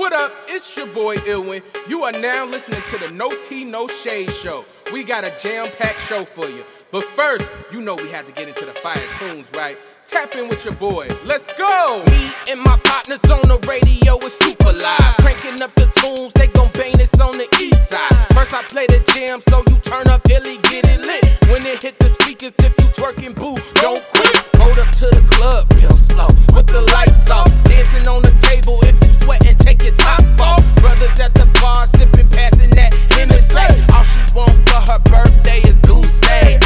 What up? It's your boy Ilwin. You are now listening to the No Tea No Shade show. We got a jam-packed show for you. But first, you know we had to get into the fire tunes, right? Tap in with your boy. Let's go! Me and my partners on the radio is super live. Cranking up the tunes, they gon' bang this on the east side. First I play the jam, so you turn up Illy, get it lit. When it hit the speakers, if you twerking, boo, don't quit. Roll up to the club real slow, with the lights off. Dancing on the table, if you sweating, take your top off. Brothers at the bar, sipping, passing that Hennessy. All she want for her birthday is Goose. Hey,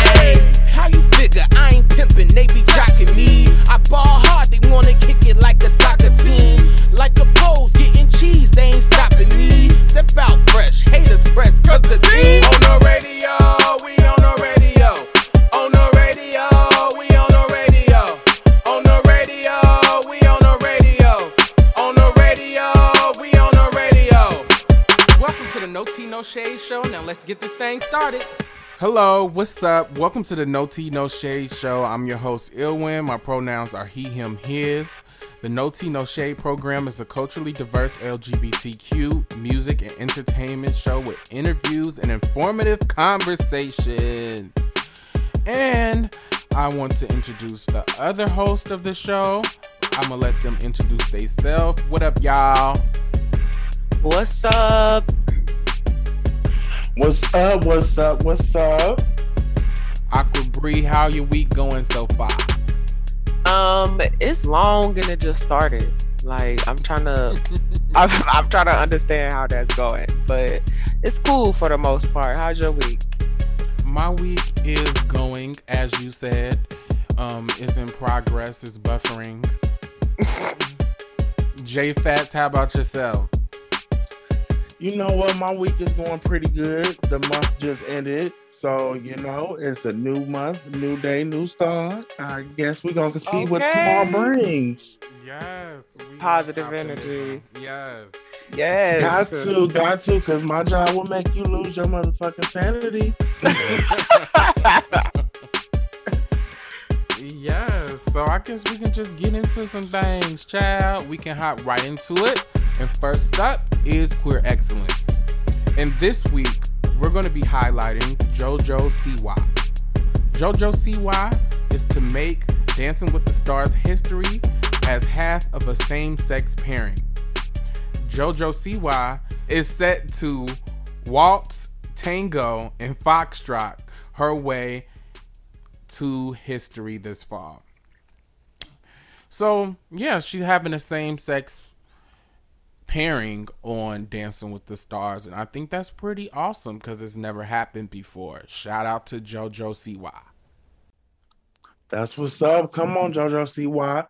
how you figure? I ain't pimping, they be jocking me. I ball hard, they wanna kick it like a soccer team. Like a pose, getting cheese, they ain't stopping me. Step out fresh, haters press, cause the team on the radio, we No Tea No Shade show. Now let's get this thing started. Hello, what's up? Welcome to the No Tea No Shade show. I'm your host, Ilwin. My pronouns are he, him, his. The No Tea No Shade program is a culturally diverse LGBTQ music and entertainment show with interviews and informative conversations. And I want to introduce the other host of the show. I'm gonna let them introduce themselves. What up, y'all? What's up? What's up? What's up? What's up? Aqua Bree, how your week going so far? Um, it's long and it just started. Like I'm trying to, I'm, I'm trying to understand how that's going, but it's cool for the most part. How's your week? My week is going, as you said, um, it's in progress, it's buffering. J Fats, how about yourself? You know what? My week is going pretty good. The month just ended. So, you know, it's a new month, new day, new start. I guess we're going to see what Okay. tomorrow brings. Yes. Positive energy. Yes. Yes. Got to, got to, because my job will make you lose your motherfucking sanity. Yes. So I guess we can just get into some things, child. We can hop right into it. And first up is Queer Excellence. And this week, we're going to be highlighting JoJo Siwa. JoJo Siwa is to make Dancing with the Stars history as half of a same sex pairing. JoJo Siwa is set to waltz, tango, and foxtrot her way to history this fall. So, yeah, she's having the same sex pairing on Dancing with the Stars, and I think that's pretty awesome because it's never happened before. Shout out to JoJo Siwa. That's what's up. Come on, JoJo CY.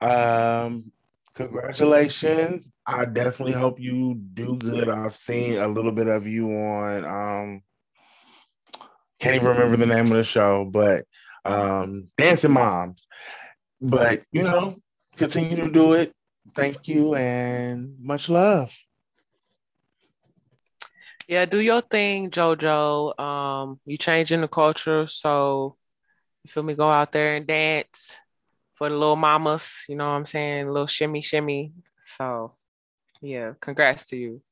Um, congratulations. I definitely hope you do good. I've seen a little bit of you on um can't even remember the name of the show, but um Dancing Moms. But you know, continue to do it. Thank you and much love. Yeah, do your thing, JoJo. Um, you changing the culture, so you feel me? Go out there and dance for the little mamas. You know what I'm saying? A little shimmy, shimmy. So, yeah, congrats to you.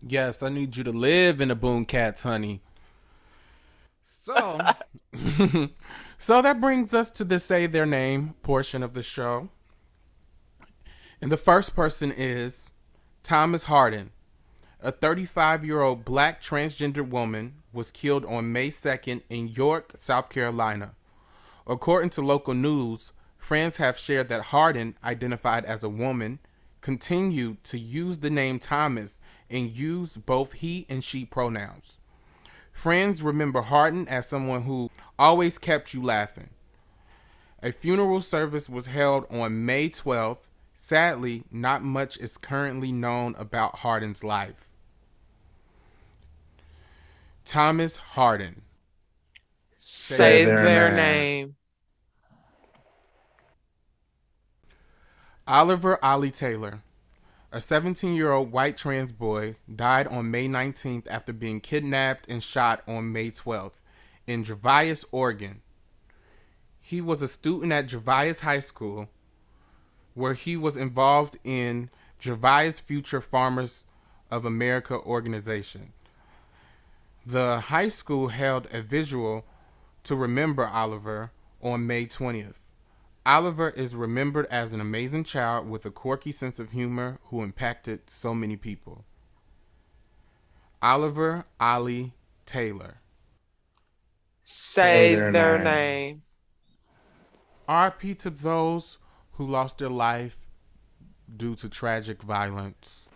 Yes, I need you to live in the Boom Cats, honey. So, so that brings us to the say their name portion of the show. And the first person is Thomas Harden. A 35 year old black transgender woman was killed on May 2nd in York, South Carolina. According to local news, friends have shared that Harden, identified as a woman, continued to use the name Thomas and use both he and she pronouns. Friends remember Harden as someone who always kept you laughing. A funeral service was held on May 12th. Sadly, not much is currently known about Harden's life. Thomas Harden. Say their their, name. name. Oliver Ollie Taylor, a 17 year old white trans boy, died on May 19th after being kidnapped and shot on May 12th in Gervais, Oregon. He was a student at Gervais High School where he was involved in Gervais Future Farmers of America organization. The high school held a visual to remember Oliver on May 20th. Oliver is remembered as an amazing child with a quirky sense of humor who impacted so many people. Oliver Ollie Taylor. Say their, their name. name. RP to those who lost their life due to tragic violence.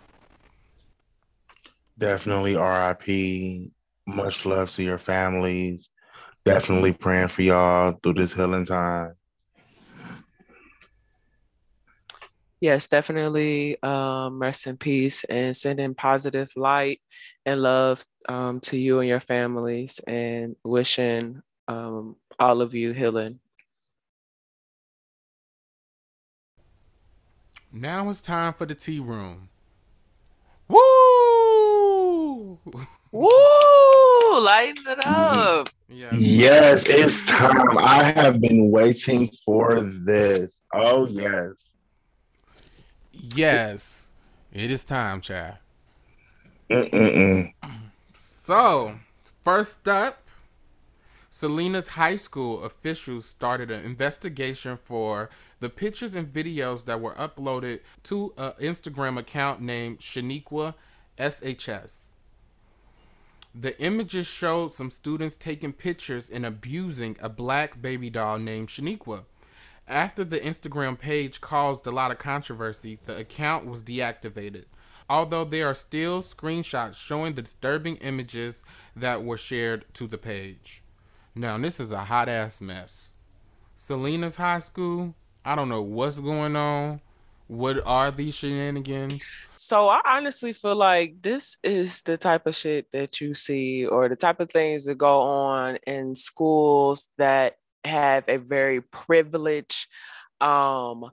Definitely RIP. Much love to your families. Definitely praying for y'all through this healing time. Yes, definitely um, rest in peace and sending positive light and love um, to you and your families and wishing um, all of you healing. Now it's time for the tea room. Woo! Woo! Lighten it up. Yes. yes, it's time. I have been waiting for this. Oh, yes. Yes, it is time, Chad. Mm-mm-mm. So, first up, Selena's High School officials started an investigation for the pictures and videos that were uploaded to an Instagram account named Shaniqua SHS. The images showed some students taking pictures and abusing a black baby doll named Shaniqua. After the Instagram page caused a lot of controversy, the account was deactivated. Although there are still screenshots showing the disturbing images that were shared to the page. Now, this is a hot ass mess. Selena's High School, I don't know what's going on. What are these shenanigans? So I honestly feel like this is the type of shit that you see or the type of things that go on in schools that have a very privileged um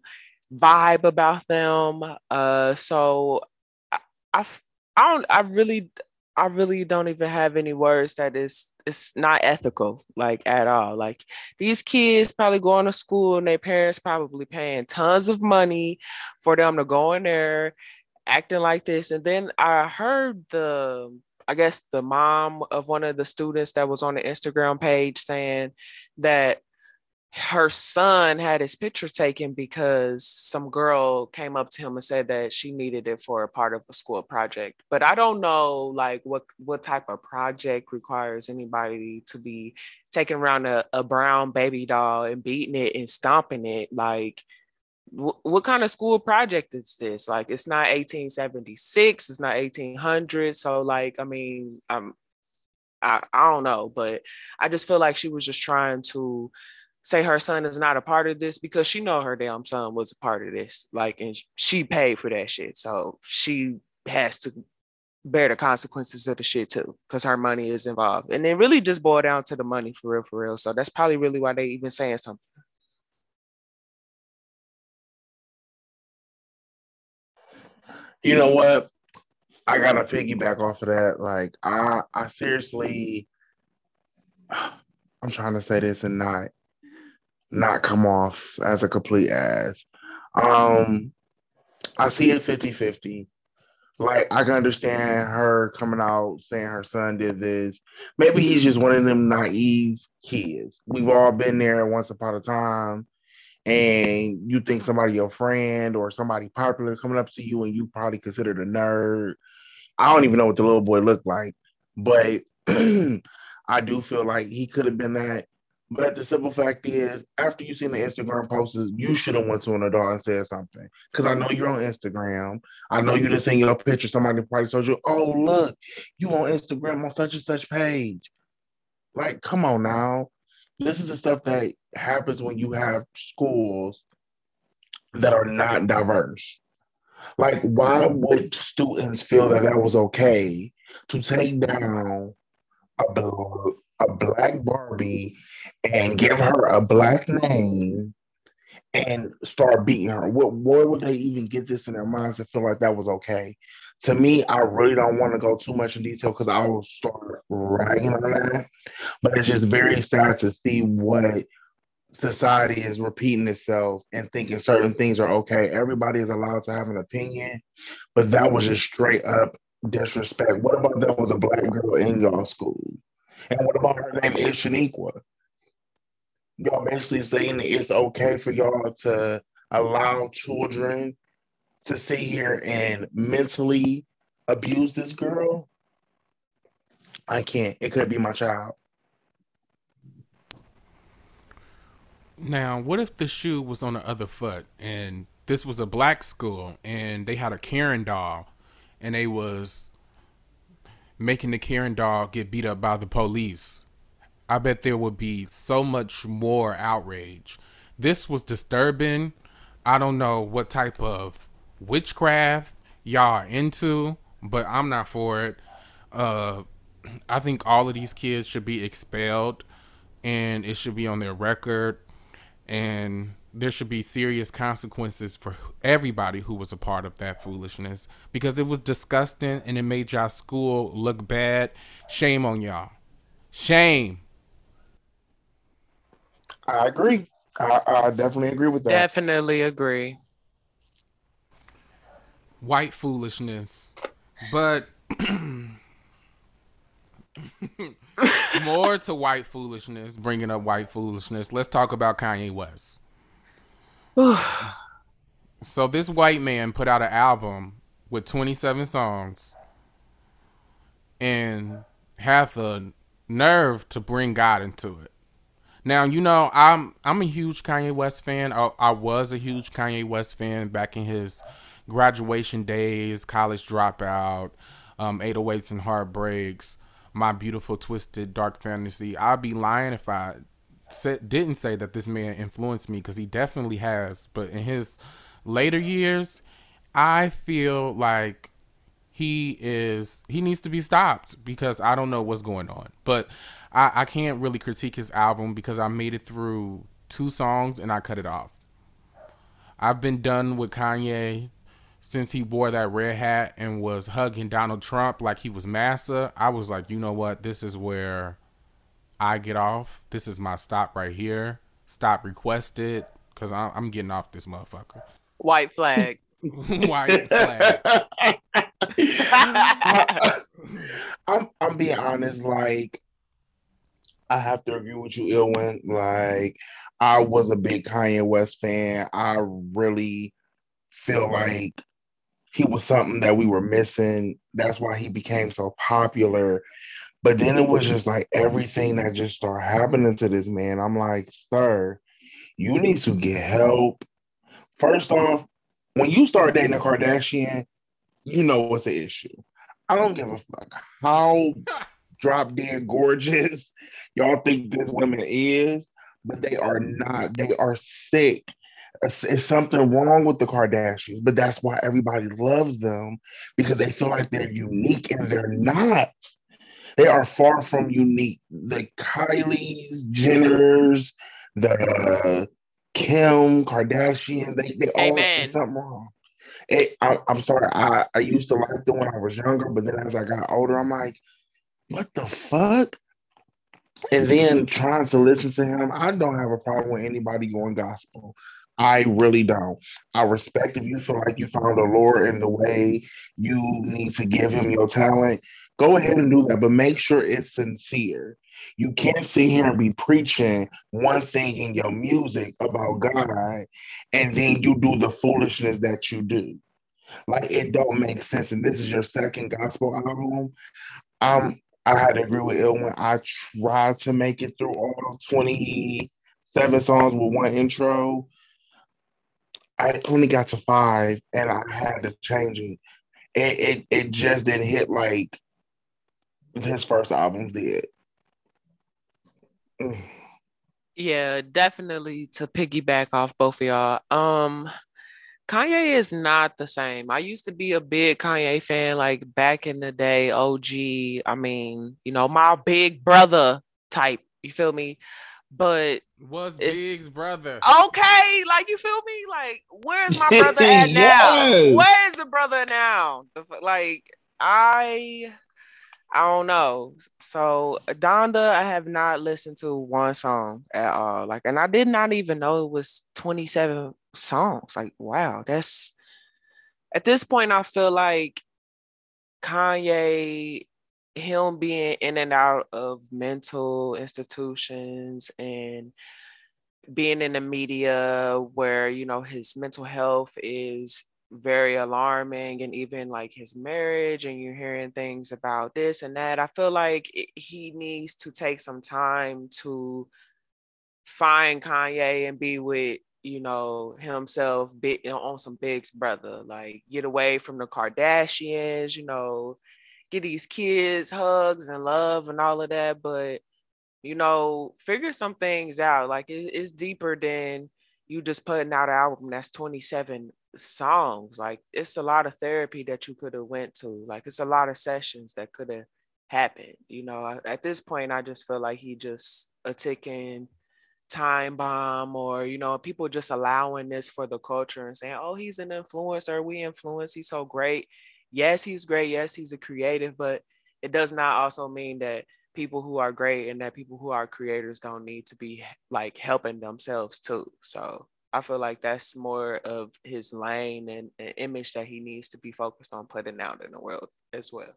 vibe about them. Uh so I, I I don't I really I really don't even have any words that is it's not ethical like at all. Like these kids probably going to school and their parents probably paying tons of money for them to go in there acting like this. And then I heard the I guess the mom of one of the students that was on the Instagram page saying that her son had his picture taken because some girl came up to him and said that she needed it for a part of a school project but i don't know like what what type of project requires anybody to be taking around a, a brown baby doll and beating it and stomping it like what kind of school project is this? Like, it's not 1876, it's not 1800. So, like, I mean, um, I, I don't know, but I just feel like she was just trying to say her son is not a part of this because she know her damn son was a part of this. Like, and she paid for that shit, so she has to bear the consequences of the shit too, because her money is involved. And it really just boiled down to the money for real, for real. So that's probably really why they even saying something. You know what? I gotta piggyback off of that. Like I I seriously I'm trying to say this and not not come off as a complete ass. Um I see it 50-50. Like I can understand her coming out saying her son did this. Maybe he's just one of them naive kids. We've all been there once upon a time and you think somebody your friend or somebody popular coming up to you and you probably considered a nerd. I don't even know what the little boy looked like, but I do feel like he could have been that. But the simple fact is, after you seen the Instagram posts, you should have went to an adult and said something. Because I know you're on Instagram. I know you just seen your picture. Somebody probably told you, "Oh, look, you on Instagram on such and such page." Like, come on now this is the stuff that happens when you have schools that are not diverse. Like, why would students feel that that was okay to take down a, a black Barbie and give her a black name and start beating her? What, where would they even get this in their minds to feel like that was okay? to me, I really don't want to go too much in detail because I will start writing on that. But it's just very sad to see what society is repeating itself and thinking certain things are okay. Everybody is allowed to have an opinion, but that was just straight up disrespect. What about that was a black girl in y'all school? And what about her name is Shaniqua? Y'all basically saying it's okay for y'all to allow children to sit here and mentally abuse this girl? I can't. It could be my child. Now, what if the shoe was on the other foot and this was a black school and they had a Karen doll and they was making the Karen doll get beat up by the police? I bet there would be so much more outrage. This was disturbing. I don't know what type of witchcraft y'all are into, but I'm not for it. Uh, I think all of these kids should be expelled and it should be on their record and there should be serious consequences for everybody who was a part of that foolishness because it was disgusting and it made y'all school look bad. Shame on y'all. Shame. I agree. I, I definitely agree with that. Definitely agree. White foolishness. But More to white foolishness, bringing up white foolishness. Let's talk about Kanye West. So this white man put out an album with 27 songs and had the nerve to bring God into it. Now you know I'm I'm a huge Kanye West fan. I, I was a huge Kanye West fan back in his graduation days, college dropout, um, 808s and heartbreaks my beautiful twisted dark fantasy. I'd be lying if I said, didn't say that this man influenced me because he definitely has. But in his later years, I feel like he is he needs to be stopped because I don't know what's going on. But I, I can't really critique his album because I made it through two songs and I cut it off. I've been done with Kanye since he wore that red hat and was hugging Donald Trump like he was massa, I was like, you know what? This is where I get off. This is my stop right here. Stop requested because I'm getting off this motherfucker. White flag. White flag. I'm I'm being honest. Like I have to agree with you, Ilwin. Like I was a big Kanye West fan. I really feel like he was something that we were missing. That's why he became so popular. But then it was just like everything that just started happening to this man. I'm like, sir, you need to get help. First off, when you start dating a Kardashian, you know what's the issue. I don't give a fuck how drop dead gorgeous y'all think this woman is, but they are not. They are sick it's something wrong with the Kardashians, but that's why everybody loves them because they feel like they're unique and they're not. They are far from unique. The Kylie's, Jenners, the Kim Kardashian, they, they all Amen. something wrong. It, I, am sorry, I, I used to like them when I was younger, but then as I got older, I'm like, what the fuck? And then trying to listen to him, I don't have a problem with anybody going gospel. I really don't. I respect if you feel like you found the Lord in the way you need to give him your talent. Go ahead and do that, but make sure it's sincere. You can't sit here and be preaching one thing in your music about God and then you do the foolishness that you do. Like it don't make sense. And this is your second gospel album. Um, I had to agree with Ilwin. I tried to make it through all 27 songs with one intro I only got to five and I had to change it. It it, it just didn't hit like his first album did. Yeah, definitely to piggyback off both of y'all. Um Kanye is not the same. I used to be a big Kanye fan, like back in the day, OG. I mean, you know, my big brother type. You feel me? but was Big's brother. Okay, like you feel me? Like, where's my brother at now? yes. Where is the brother now? The, like, I I don't know. So Donda, I have not listened to one song at all. Like, and I did not even know it was 27 songs. Like, wow, that's at this point, I feel like Kanye, him being in and out of mental institutions and being in the media where you know his mental health is very alarming and even like his marriage and you're hearing things about this and that i feel like he needs to take some time to find kanye and be with you know himself on some big brother like get away from the kardashians you know get these kids hugs and love and all of that but you know figure some things out like it, it's deeper than you just putting out an album that's 27 songs like it's a lot of therapy that you could have went to like it's a lot of sessions that could have happened you know at this point i just feel like he just a ticking time bomb or you know people just allowing this for the culture and saying oh he's an influencer we influence he's so great. Yes he's great yes he's a creative but it does not also mean that people who are great and that people who are creators don't need to be like helping themselves too so i feel like that's more of his lane and an image that he needs to be focused on putting out in the world as well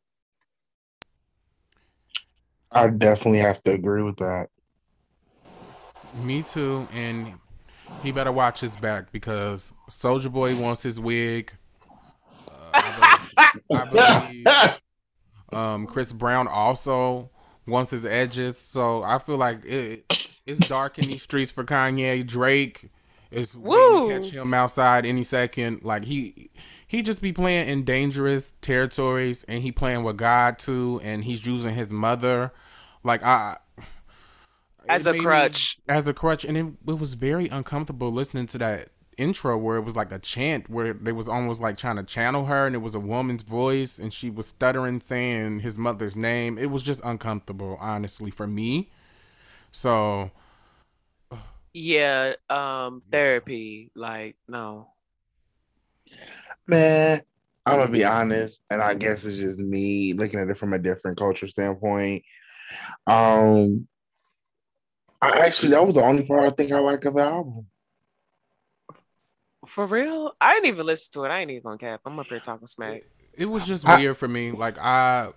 i definitely have to agree with that me too, and he better watch his back because Soulja Boy wants his wig. Uh, I believe, I believe um, Chris Brown also wants his edges. So I feel like it, it's dark in these streets for Kanye. Drake is Woo! catch him outside any second. Like he he just be playing in dangerous territories, and he playing with God too, and he's using his mother. Like I as a crutch. Me, as a crutch, and it, it was very uncomfortable listening to that intro where it was like a chant where they was almost like trying to channel her and it was a woman's voice and she was stuttering saying his mother's name it was just uncomfortable honestly for me so yeah um therapy like no man i'm gonna be honest and i guess it's just me looking at it from a different culture standpoint um I actually that was the only part I think I like of the album. For real? I didn't even listen to it. I ain't even gonna cap. I'm up here talking smack. It was just I, weird for me. Like I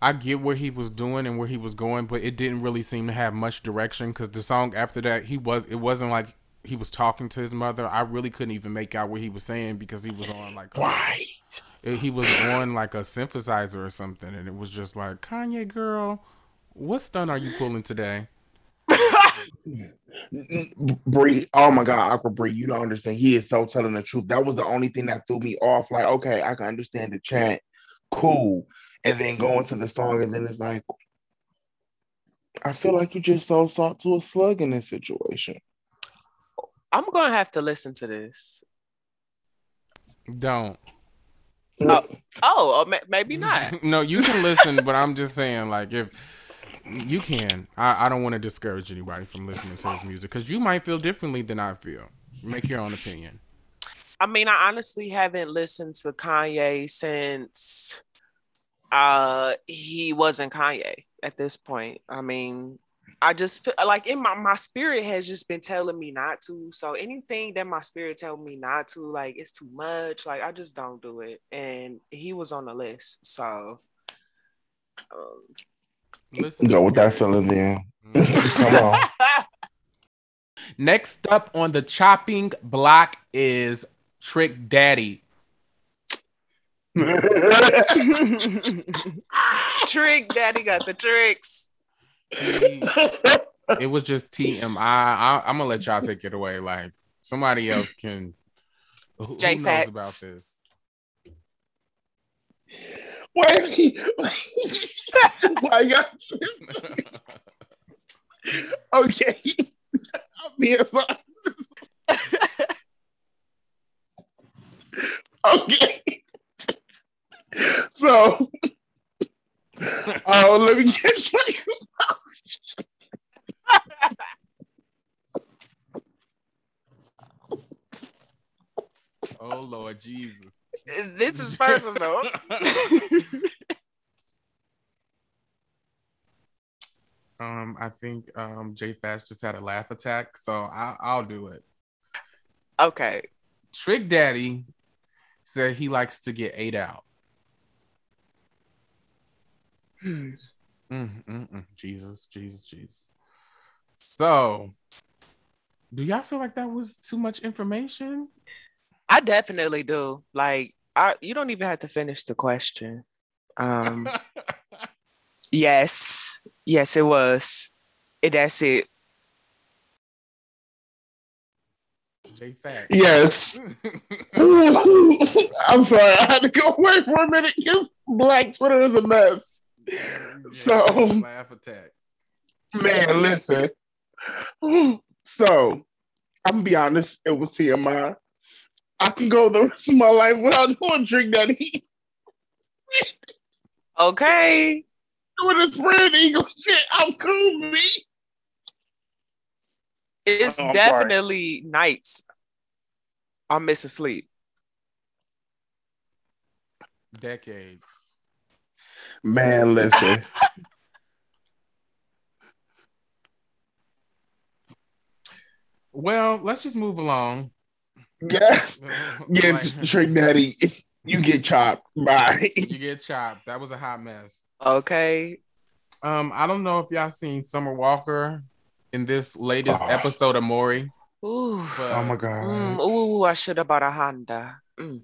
I get where he was doing and where he was going, but it didn't really seem to have much direction because the song after that, he was it wasn't like he was talking to his mother. I really couldn't even make out what he was saying because he was on like right. he was on like a synthesizer or something, and it was just like Kanye girl, what stunt are you pulling today? Bree, oh my God, Aqua Bree, you don't understand. He is so telling the truth. That was the only thing that threw me off. Like, okay, I can understand the chant, cool, and then going to the song, and then it's like, I feel like you just sold salt to a slug in this situation. I'm gonna have to listen to this. Don't. Oh, oh, oh maybe not. no, you can listen, but I'm just saying, like, if you can. I, I don't want to discourage anybody from listening to his music because you might feel differently than I feel. Make your own opinion. I mean, I honestly haven't listened to Kanye since uh he wasn't Kanye at this point. I mean, I just feel like in my my spirit has just been telling me not to. So anything that my spirit tell me not to, like it's too much. Like I just don't do it. And he was on the list, so um, Listen, go with that feeling then. Mm-hmm. Come on. Next up on the chopping block is Trick Daddy. Trick Daddy got the tricks. It was just TMI. I, am gonna let y'all take it away. Like somebody else can. Who, who knows about this? Why? Why you okay. I'm being fine. okay. So, uh, let me get my. oh Lord Jesus this is personal. Um, I think um J Fats just had a laugh attack, so I, I'll do it. Okay. Trick Daddy said he likes to get ate out. Hmm. Mm, mm, mm. Jesus, Jesus, Jesus. So, do y'all feel like that was too much information? I definitely do. Like, I you don't even have to finish the question. Um, yes, yes, it was. It, that's it. J Fat. Yes. I'm sorry, I had to go away for a minute because Black Twitter is a mess. So, laugh attack. man, listen. So, I'm gonna be honest, it was TMI. I can go the rest of my life without doing drink that he Okay. with his friend Eagle shit. I'm cool, me. It's Oh, I'm sorry. definitely nights I'm missing sleep. Decades. Man, listen. Well, let's just move along. yes. Yeah, Like, Trick Daddy, you get chopped. Bye. you get chopped. That was a hot mess. Okay. Um, I don't know if y'all seen Summer Walker in this latest Oh. episode of Maury. Ooh. But, Oh my god. Mm, ooh, I should have bought a Honda. Mm.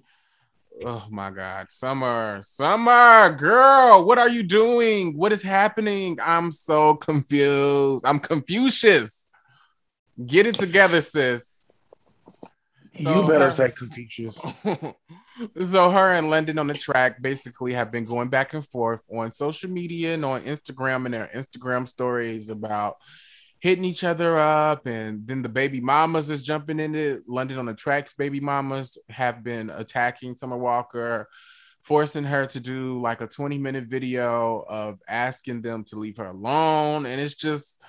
Oh my God, Summer, Summer, girl, what are you doing? What is happening? I'm so confused. I'm Confucius. Get it together, sis. So you better her- say Confucius. so her and London On Da Track basically have been going back and forth on social media and on Instagram and their Instagram stories about hitting each other up and then the baby mamas is jumping into it. London On Da Track's baby mamas have been attacking Summer Walker, forcing her to do like a 20 minute video of asking them to leave her alone and it's just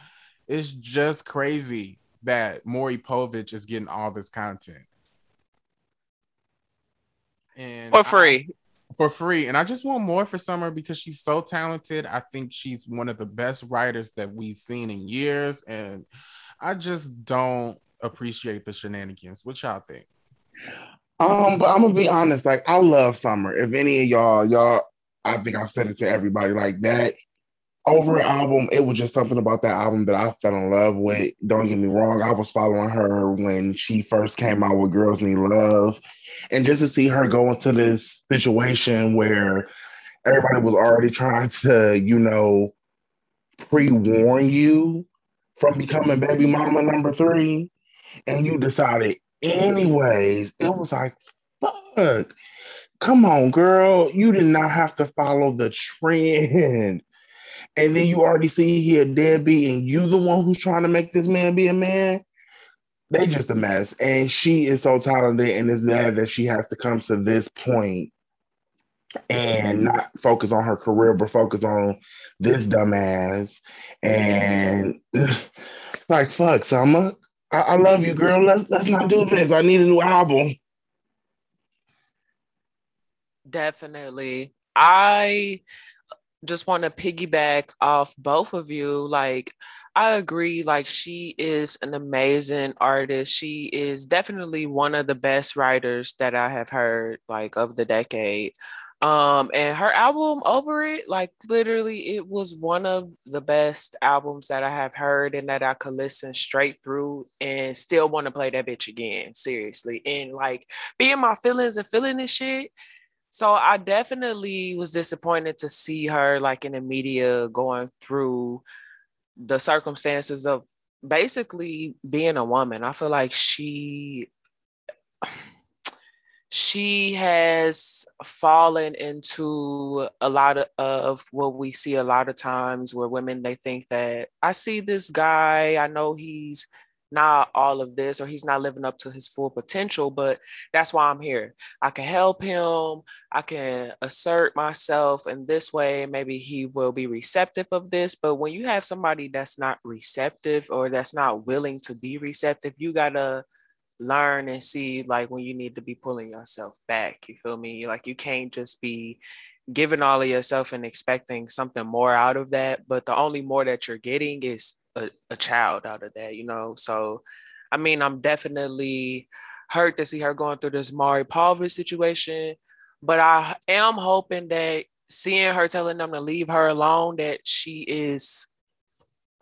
it's just crazy that Maury Povich is getting all this content. And For free. For free. And I just want more for Summer because she's so talented. I think she's one of the best writers that we've seen in years. And I just don't appreciate the shenanigans. What y'all think? Um, but I'm gonna be honest, like I love summer. If any of y'all, y'all, I think I've said it to everybody like that. Over an album, it was just something about that album that I fell in love with. Don't get me wrong, I was following her when she first came out with Girls Need Love. And just to see her go into this situation where everybody was already trying to, you know, pre-warn you from becoming baby mama number three, and you decided anyways, it was like, fuck. Come on, girl. You did not have to follow the trend. And then you already see he a deadbeat, and you the one who's trying to make this man be a man. They just a mess. And she is so talented, and it's bad that she has to come to this point and not focus on her career, but focus on this dumbass. And it's like, fuck, Summer. I, I love you, girl. Let's let's not do this. I need a new album. Definitely. I just want to piggyback off both of you. Like, I agree. Like, she is an amazing artist. She is definitely one of the best writers that I have heard, like, of the decade. Um, and her album Over It, like, literally, it was one of the best albums that I have heard and that I could listen straight through and still want to play that bitch again. Seriously. And, like, being my feelings and feeling this shit. So I definitely was disappointed to see her like in the media going through the circumstances of basically being a woman. I feel like she she has fallen into a lot of, of what we see a lot of times where women they think that I see this guy, I know he's not all of this or he's not living up to his full potential, but that's why I'm here. I can help him. I can assert myself in this way. Maybe he will be receptive of this. But when you have somebody that's not receptive or that's not willing to be receptive, you gotta learn and see like when you need to be pulling yourself back. You feel me? Like you can't just be giving all of yourself and expecting something more out of that. But the only more that you're getting is a, a child out of that, you know. So I mean, I'm definitely hurt to see her going through this Maury Povich situation. But I am hoping that seeing her telling them to leave her alone, that she is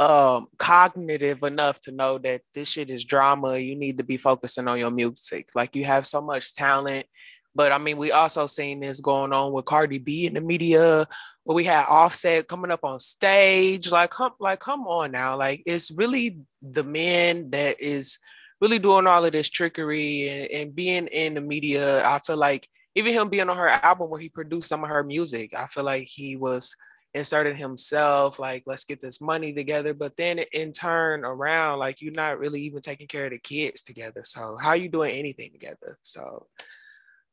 um cognitive enough to know that this shit is drama. You need to be focusing on your music. Like you have so much talent. But I mean, we also seen this going on with Cardi B in the media, where we had Offset coming up on stage. Like, come, like, come on now. Like, it's really the men that is really doing all of this trickery and, and being in the media. I feel like even him being on her album where he produced some of her music, I feel like he was inserting himself, like, let's get this money together. But then in turn around, like you're not really even taking care of the kids together. So how you doing anything together? So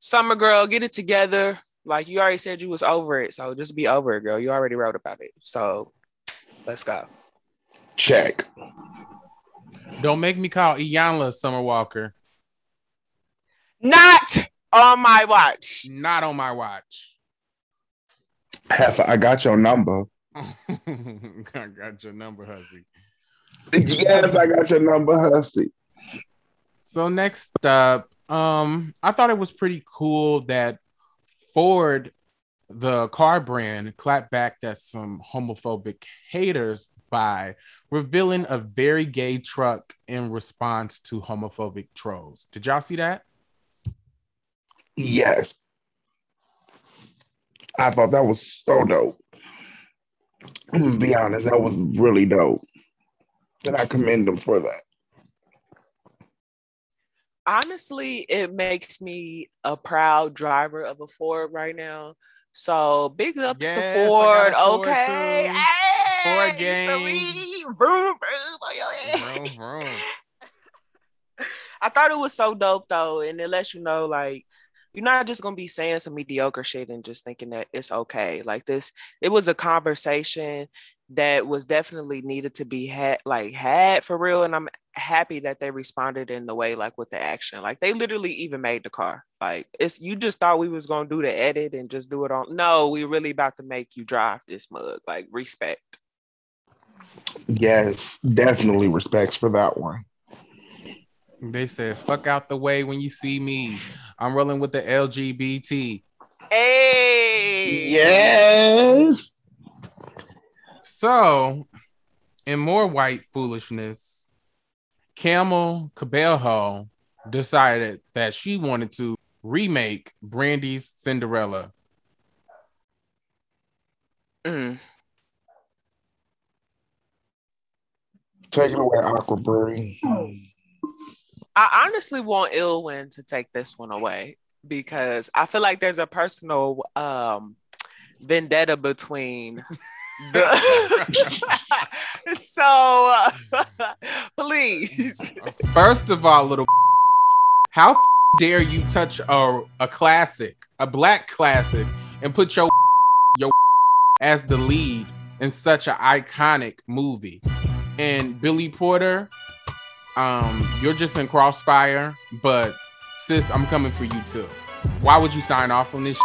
summer girl, get it together. Like you already said you was over it. So just be over it, girl. You already wrote about it. So let's go. Check. Don't make me call Iyanla Summer Walker. Not on my watch. Not on my watch. Heifer, I got your number. I got your number, Hussy. Yes, I got your number, Hussy. So next up, um, I thought it was pretty cool that Ford, the car brand, clapped back at some homophobic haters by revealing a very gay truck in response to homophobic trolls. Did y'all see that? Yes. I thought that was so dope. Gonna be honest, that was really dope. And I commend them for that. Honestly, it makes me a proud driver of a Ford right now. So big ups Yes, to Ford. Ford okay. too. Hey, Ford we- vroom, vroom. Vroom, vroom. I thought it was so dope though, and it lets you know like you're not just gonna be saying some mediocre shit and just thinking that it's okay. Like this, it was a conversation that was definitely needed to be had like had for real, and I'm happy that they responded in the way like with the action. Like they literally even made the car. Like it's you just thought we was gonna do the edit and just do it on. No, we really about to make you drive this mug. Like respect. Yes, definitely respects for that one. They said, fuck out the way when you see me. I'm rolling with the LGBT. Hey. Yes. So, in more white foolishness, Camila Cabello decided that she wanted to remake Brandy's Cinderella. Mm. Take it away, Aqua Aquaberry. I honestly want Ilwin to take this one away because I feel like there's a personal um vendetta between the so uh, please First of all, little how dare you touch a, a classic, a black classic, and put your your as the lead in such an iconic movie? And Billy Porter, um, you're just in crossfire, but sis, I'm coming for you too. Why would you sign off on this?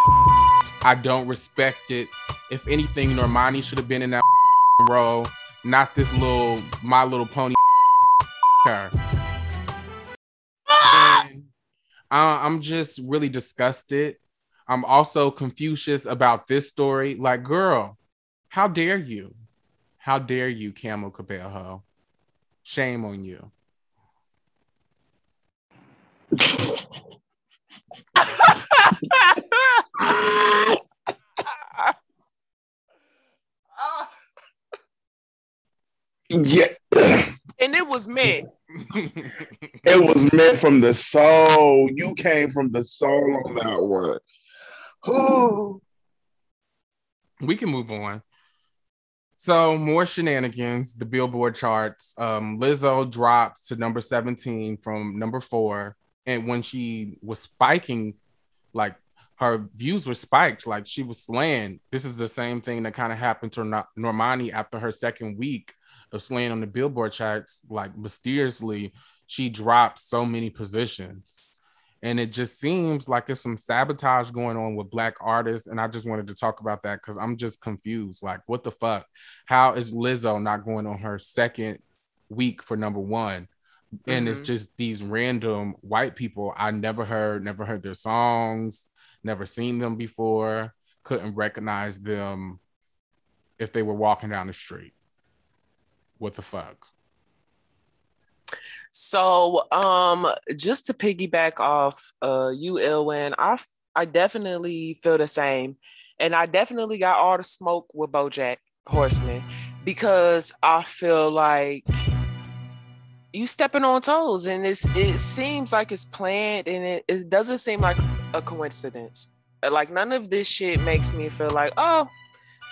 I don't respect it. If anything, Normani should have been in that role, not this little My Little Pony. Her. And I- I'm just really disgusted. I'm also Confucius about this story. Like, girl, how dare you? How dare you, Camila Cabello? Shame on you. Yeah. and it was meant. It was meant from the soul. You came from the soul on that one. Ooh. we can move on. So more shenanigans. The Billboard charts. Um, Lizzo dropped to number 17 from number four, and when she was spiking, like her views were spiked, like she was slaying. This is the same thing that kind of happened to Normani after her second week of slaying on the Billboard charts. Like mysteriously, she dropped so many positions, and it just seems like it's some sabotage going on with black artists and i just wanted to talk about that because i'm just confused like what the fuck how is lizzo not going on her second week for number one and mm-hmm. it's just these random white people i never heard never heard their songs never seen them before couldn't recognize them if they were walking down the street what the fuck so, um, just to piggyback off uh you, Ilwin, I I definitely feel the same, and I definitely got all the smoke with BoJack Horseman because I feel like you stepping on toes, and it's it seems like it's planned, and it, it doesn't seem like a coincidence. Like none of this shit makes me feel like, oh,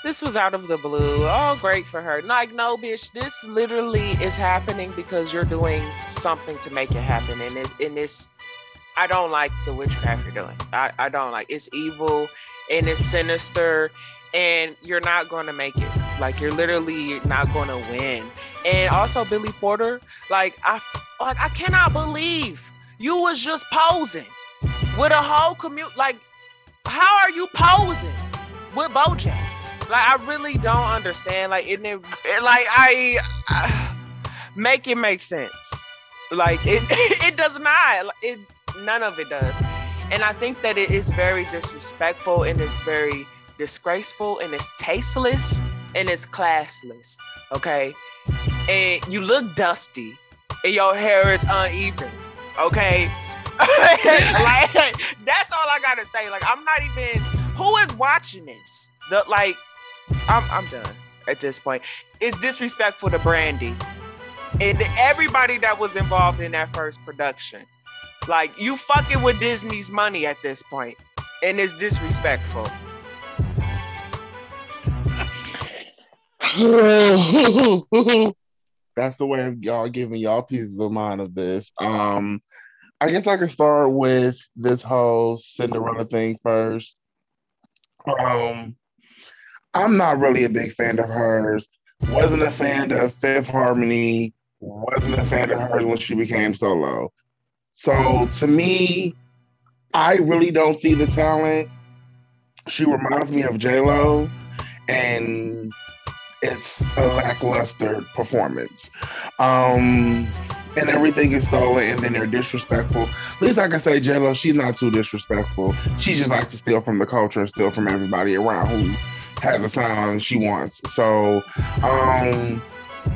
this was out of the blue. Oh, great for her. Like, no, bitch, this literally is happening because you're doing something to make it happen. And it's, and it's I don't like the witchcraft you're doing. I, I don't like it's evil and it's sinister and you're not going to make it. Like you're literally not going to win. And also Billy Porter, like I like I cannot believe you was just posing with a whole commute like how are you posing with Bojack? Like I really don't understand. Like it, it like I, I make it make sense. Like it, it does not. It none of it does. And I think that it is very disrespectful and it's very disgraceful and it's tasteless and it's classless. Okay. And you look dusty and your hair is uneven. Okay. like that's all I gotta say. Like I'm not even who is watching this? The like I'm I'm done at this point. It's disrespectful to Brandy and everybody that was involved in that first production. Like you fucking with Disney's money at this point, and it's disrespectful. That's the way of y'all giving y'all pieces of mind of this. Um, I guess I could start with this whole Cinderella thing first. Um, I'm not really a big fan of hers. Wasn't a fan of Fifth Harmony. Wasn't a fan of hers when she became solo. So to me, I really don't see the talent. She reminds me of J Lo, and it's a lackluster performance. Um, and everything is stolen, and then they're disrespectful. At least I can say J Lo, she's not too disrespectful. She just likes to steal from the culture and steal from everybody around who has a sound she wants. So, um,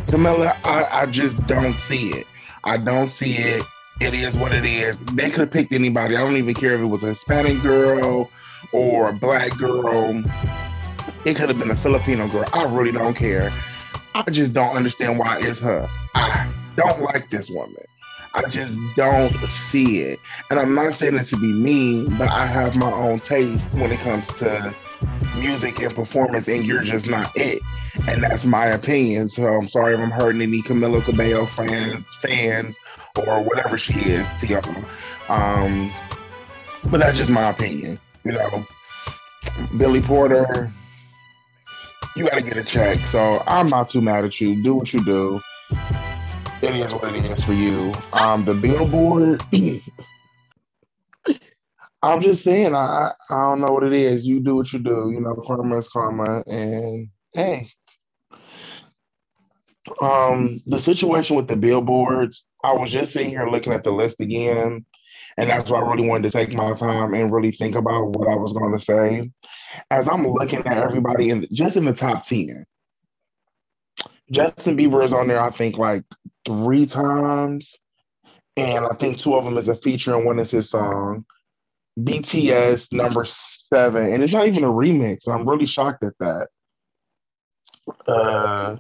Camilla, I, I just don't see it. I don't see it. It is what it is. They could have picked anybody. I don't even care if it was a Hispanic girl or a black girl. It could have been a Filipino girl. I really don't care. I just don't understand why it's her. I don't like this woman. I just don't see it. And I'm not saying it to be mean, but I have my own taste when it comes to music and performance, and you're just not it. And that's my opinion. So I'm sorry if I'm hurting any Camila Cabello fans, fans, or whatever she is to y'all. Um, but that's just my opinion. You know, Billy Porter, you got to get a check. So I'm not too mad at you. Do what you do. It is what it is for you. Um, the Billboard. I'm just saying, I I don't know what it is. You do what you do. You know, karma is karma, and hey, um, the situation with the billboards. I was just sitting here looking at the list again, and that's why I really wanted to take my time and really think about what I was going to say. As I'm looking at everybody in just in the top ten, Justin Bieber is on there. I think like three times, and I think two of them is a feature and one is his song. BTS number seven, and it's not even a remix. I'm really shocked at that. Uh,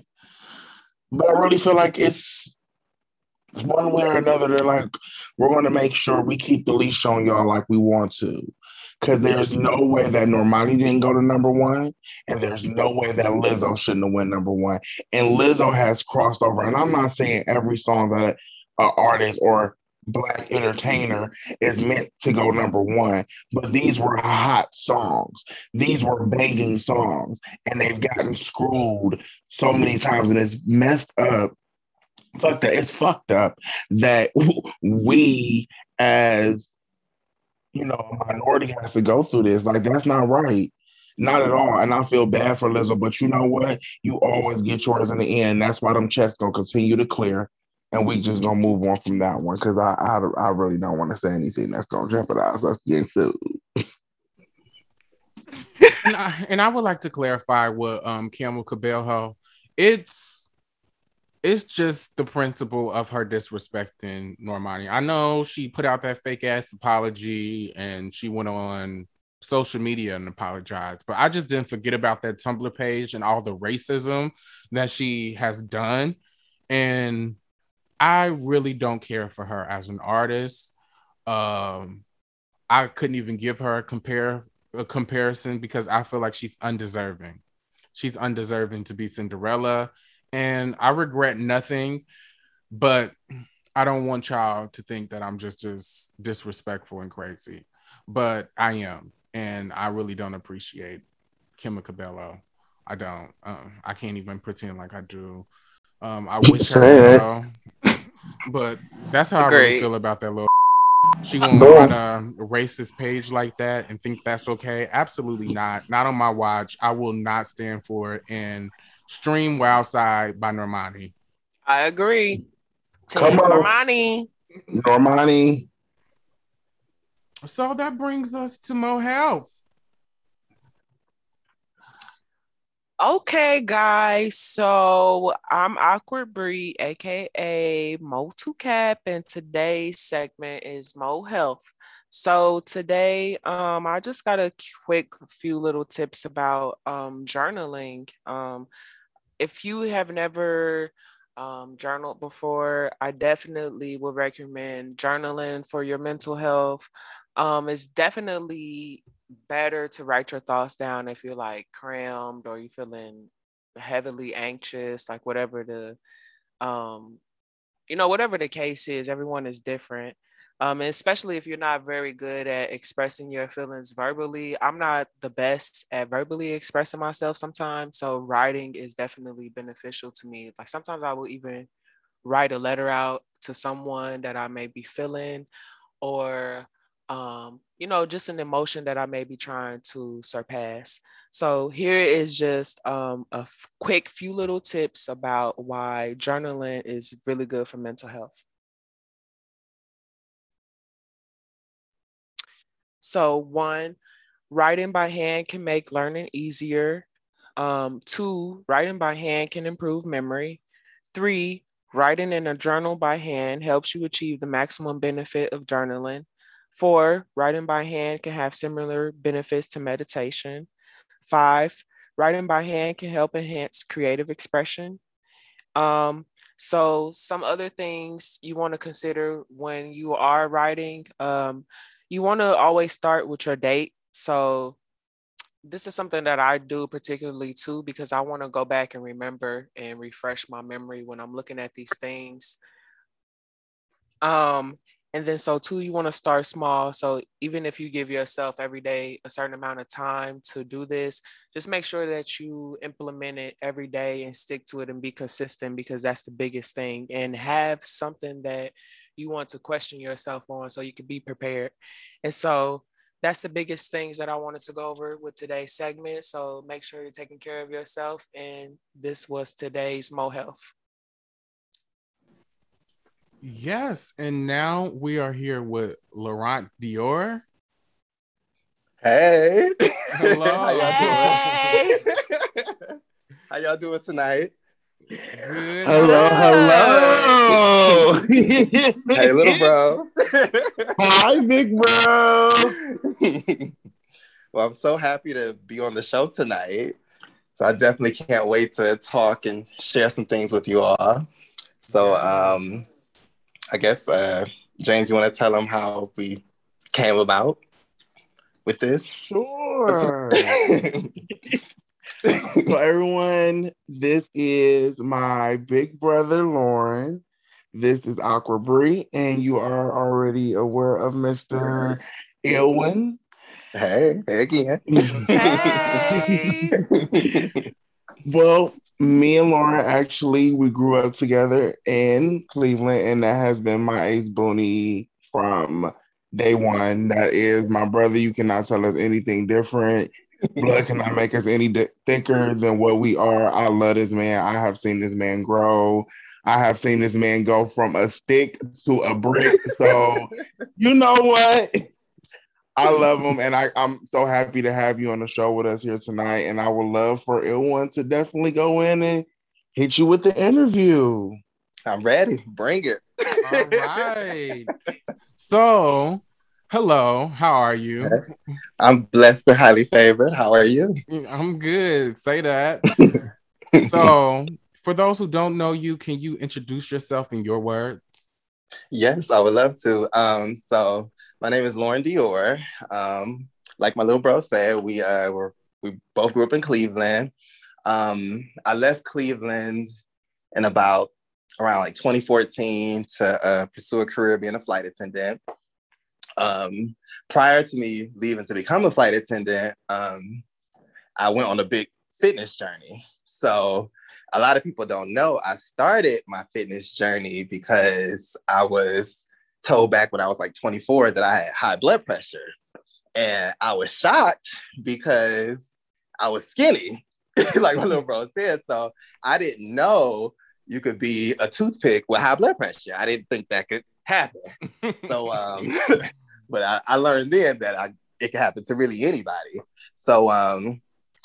but I really feel like it's one way or another. They're like, we're going to make sure we keep the leash on y'all like we want to. Because there's no way that Normani didn't go to number one, and there's no way that Lizzo shouldn't have went number one. And Lizzo has crossed over. And I'm not saying every song that an artist or black entertainer is meant to go number one. But these were hot songs. These were banging songs. And they've gotten screwed so many times and it's messed up. Fuck that. It's fucked up that we as you know, minority has to go through this. Like that's not right. Not at all. And I feel bad for Lizzo, but you know what? You always get yours in the end. That's why them checks gonna continue to clear. And we just gonna move on from that one because I, I I really don't want to say anything that's gonna jeopardize us getting sued. and, I, and I would like to clarify with um Camila Cabello. It's it's just the principle of her disrespecting Normani. I know she put out that fake ass apology and she went on social media and apologized, but I just didn't forget about that Tumblr page and all the racism that she has done. And I really don't care for her as an artist. Um, I couldn't even give her a compare a comparison because I feel like she's undeserving. She's undeserving to be Cinderella, and I regret nothing. But I don't want y'all to think that I'm just just disrespectful and crazy, but I am, and I really don't appreciate Kim Cabello. I don't. Um, I can't even pretend like I do. Um, I wish her well, but that's how Great. I really feel about that little she gonna no. run a racist page like that and think that's okay? Absolutely not. Not on my watch. I will not stand for it. And stream Wild Side by Normani. I agree. Come on. Normani. Normani. So that brings us to Mo Health. Okay, guys. So I'm Aqua Bree, aka Mo Two Cap, and today's segment is Mo Health. So today, um, I just got a quick few little tips about um, journaling. Um, if you have never um, journaled before, I definitely would recommend journaling for your mental health. Um, it's definitely better to write your thoughts down if you're like crammed or you're feeling heavily anxious, like whatever the, um, you know, whatever the case is, everyone is different. Um, especially if you're not very good at expressing your feelings verbally. I'm not the best at verbally expressing myself sometimes. So writing is definitely beneficial to me. Like sometimes I will even write a letter out to someone that I may be feeling or um, you know, just an emotion that I may be trying to surpass. So here is just um, a f- quick few little tips about why journaling is really good for mental health. So one, writing by hand can make learning easier. Um, two, writing by hand can improve memory. Three, writing in a journal by hand helps you achieve the maximum benefit of journaling. Four, writing by hand can have similar benefits to meditation. Five, writing by hand can help enhance creative expression. Um, so, some other things you want to consider when you are writing, um, you want to always start with your date. So, this is something that I do particularly too because I want to go back and remember and refresh my memory when I'm looking at these things. Um, and then so two, you want to start small. So even if you give yourself every day a certain amount of time to do this, just make sure that you implement it every day and stick to it and be consistent because that's the biggest thing. And have something that you want to question yourself on so you can be prepared. And so that's the biggest things that I wanted to go over with today's segment. So make sure you're taking care of yourself. And this was today's Mo Health. Yes, and now we are here with Laurent Dior. Hey. Hello. How y'all doing? How y'all doing tonight? Good. Hello, hello. hey, little bro. Hi, big bro. well, I'm so happy to be on the show tonight. So I definitely can't wait to talk and share some things with you all. So um I guess, uh, James, you want to tell them how we came about with this? Sure. so, everyone, this is my big brother, Laurent. This is Aqua Bree, and you are already aware of Mr. Ilwin. Hey, hey again. Hey. well, me and Laura actually we grew up together in Cleveland, and that has been my ex boonie from day one. That is my brother. You cannot tell us anything different. Blood cannot make us any thicker than what we are. I love this man. I have seen this man grow. I have seen this man go from a stick to a brick. So, you know what? I love him, and I, I'm so happy to have you on the show with us here tonight. And I would love for ill one to definitely go in and hit you with the interview. I'm ready. Bring it. All right. So, hello. How are you? I'm blessed and highly favored. How are you? I'm good. Say that. so, for those who don't know you, can you introduce yourself in your words? Yes, I would love to. Um, so my name is Laurent Dior. Um, like my little bro said, we uh were we both grew up in Cleveland. Um, I left Cleveland in about around like 2014 to uh, pursue a career being a flight attendant. Um, prior to me leaving to become a flight attendant, um, I went on a big fitness journey. So a lot of people don't know I started my fitness journey because I was told back when I was like 24 that I had high blood pressure. And I was shocked because I was skinny, like my little bro said. So I didn't know you could be a toothpick with high blood pressure. I didn't think that could happen. so, um, but I, I, learned then that I, it could happen to really anybody. So, um,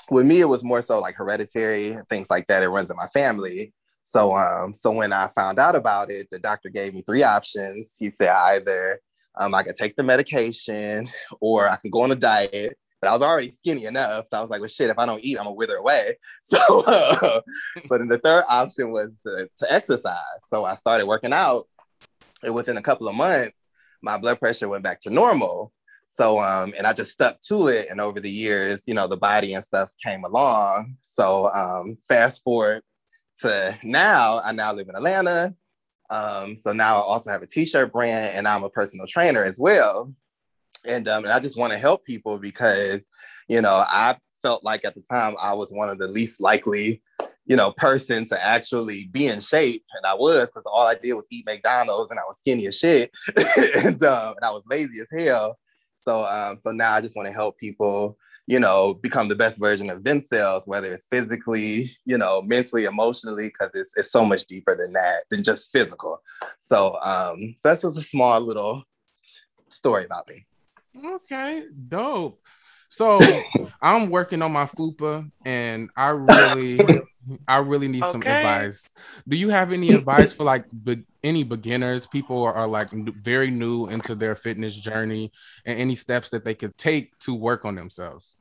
with me, it was more so like hereditary and things like that. It runs in my family. So, um, so when I found out about it, the doctor gave me three options. He said either um, I could take the medication or I can go on a diet. But I was already skinny enough, so I was like, "Well, shit! If I don't eat, I'm gonna wither away." So, uh, but then the third option was to, to exercise. So I started working out, and within a couple of months, my blood pressure went back to normal. So, um, and I just stuck to it. And over the years, you know, the body and stuff came along. So, um, fast forward to now, I now live in Atlanta. Um, so now I also have a t-shirt brand and I'm a personal trainer as well. And, um, and I just want to help people because, you know, I felt like at the time I was one of the least likely, you know, person to actually be in shape. And I was because all I did was eat McDonald's and I was skinny as shit. and, um, and I was lazy as hell. So um, so now I just want to help people, you know, become the best version of themselves, whether it's physically, you know, mentally, emotionally, because it's it's so much deeper than that, than just physical. So um, so that's just a small little story about me. Okay, dope. So I'm working on my FUPA and I really I really need okay. some advice. Do you have any advice for like be- any beginners, people are, are like very new into their fitness journey, and any steps that they could take to work on themselves?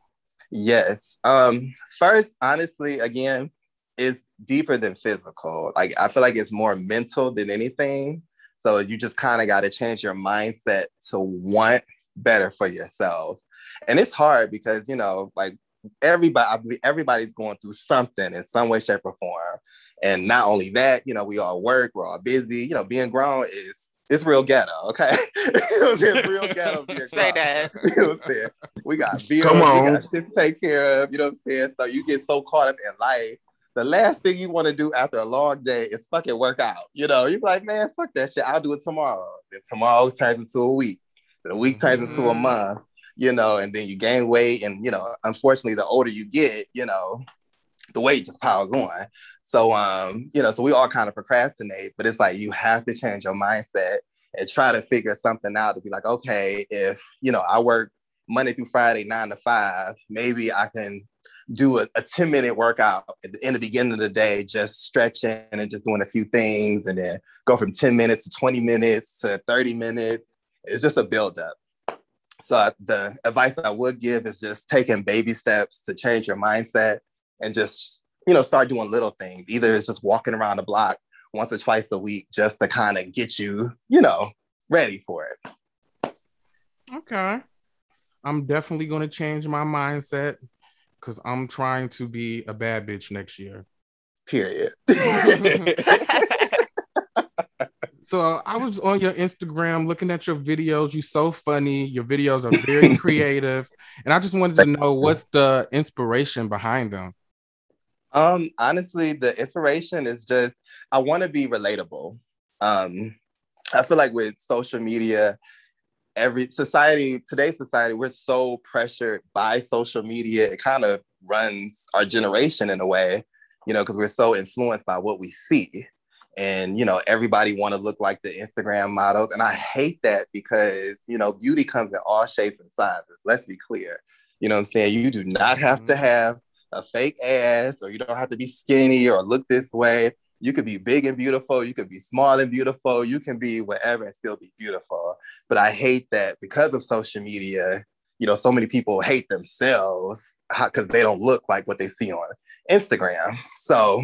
Yes. Um, first, honestly, again, it's deeper than physical. Like I feel like it's more mental than anything. So you just kind of got to change your mindset to want better for yourself. And it's hard because you know, like everybody, I believe everybody's going through something in some way, shape, or form. And not only that, you know, we all work, we're all busy. You know, being grown is it's real ghetto, okay? you know It's real ghetto. Say that. you know what I'm saying? We got bills, Come on. we got shit to take care of. You know what I'm saying? So you get so caught up in life. The last thing you want to do after a long day is fucking work out. You know, you're like, man, fuck that shit. I'll do it tomorrow. Then tomorrow turns into a week. The week turns mm-hmm. into a mm-hmm. month you know, and then you gain weight. And, you know, unfortunately, the older you get, you know, the weight just piles on. So, um, you know, so we all kind of procrastinate, but it's like you have to change your mindset and try to figure something out to be like, okay, if, you know, I work Monday through Friday, nine to five, maybe I can do a, a 10 minute workout at the, in the beginning of the day, just stretching and just doing a few things, and then go from 10 minutes to 20 minutes to 30 minutes. It's just a build up. So the advice I would give is just taking baby steps to change your mindset and just, you know, start doing little things. Either it's just walking around the block once or twice a week just to kind of get you, you know, ready for it. Okay. I'm definitely going to change my mindset because I'm trying to be a bad bitch next year. Period. So I was on your Instagram looking at your videos. You're so funny. Your videos are very creative. And I just wanted to know what's the inspiration behind them? Um, honestly, the inspiration is just I want to be relatable. Um, I feel like with social media, every society, today's society, we're so pressured by social media. It kind of runs our generation in a way, you know, because we're so influenced by what we see. And you know, everybody want to look like the Instagram models. And I hate that because you know, beauty comes in all shapes and sizes. Let's be clear. You know what I'm saying? You do not have to mm-hmm. have a fake ass, or you don't have to be skinny or look this way. You could be big and beautiful. You could be small and beautiful. You can be whatever and still be beautiful. But I hate that because of social media, you know, so many people hate themselves because they don't look like what they see on Instagram. So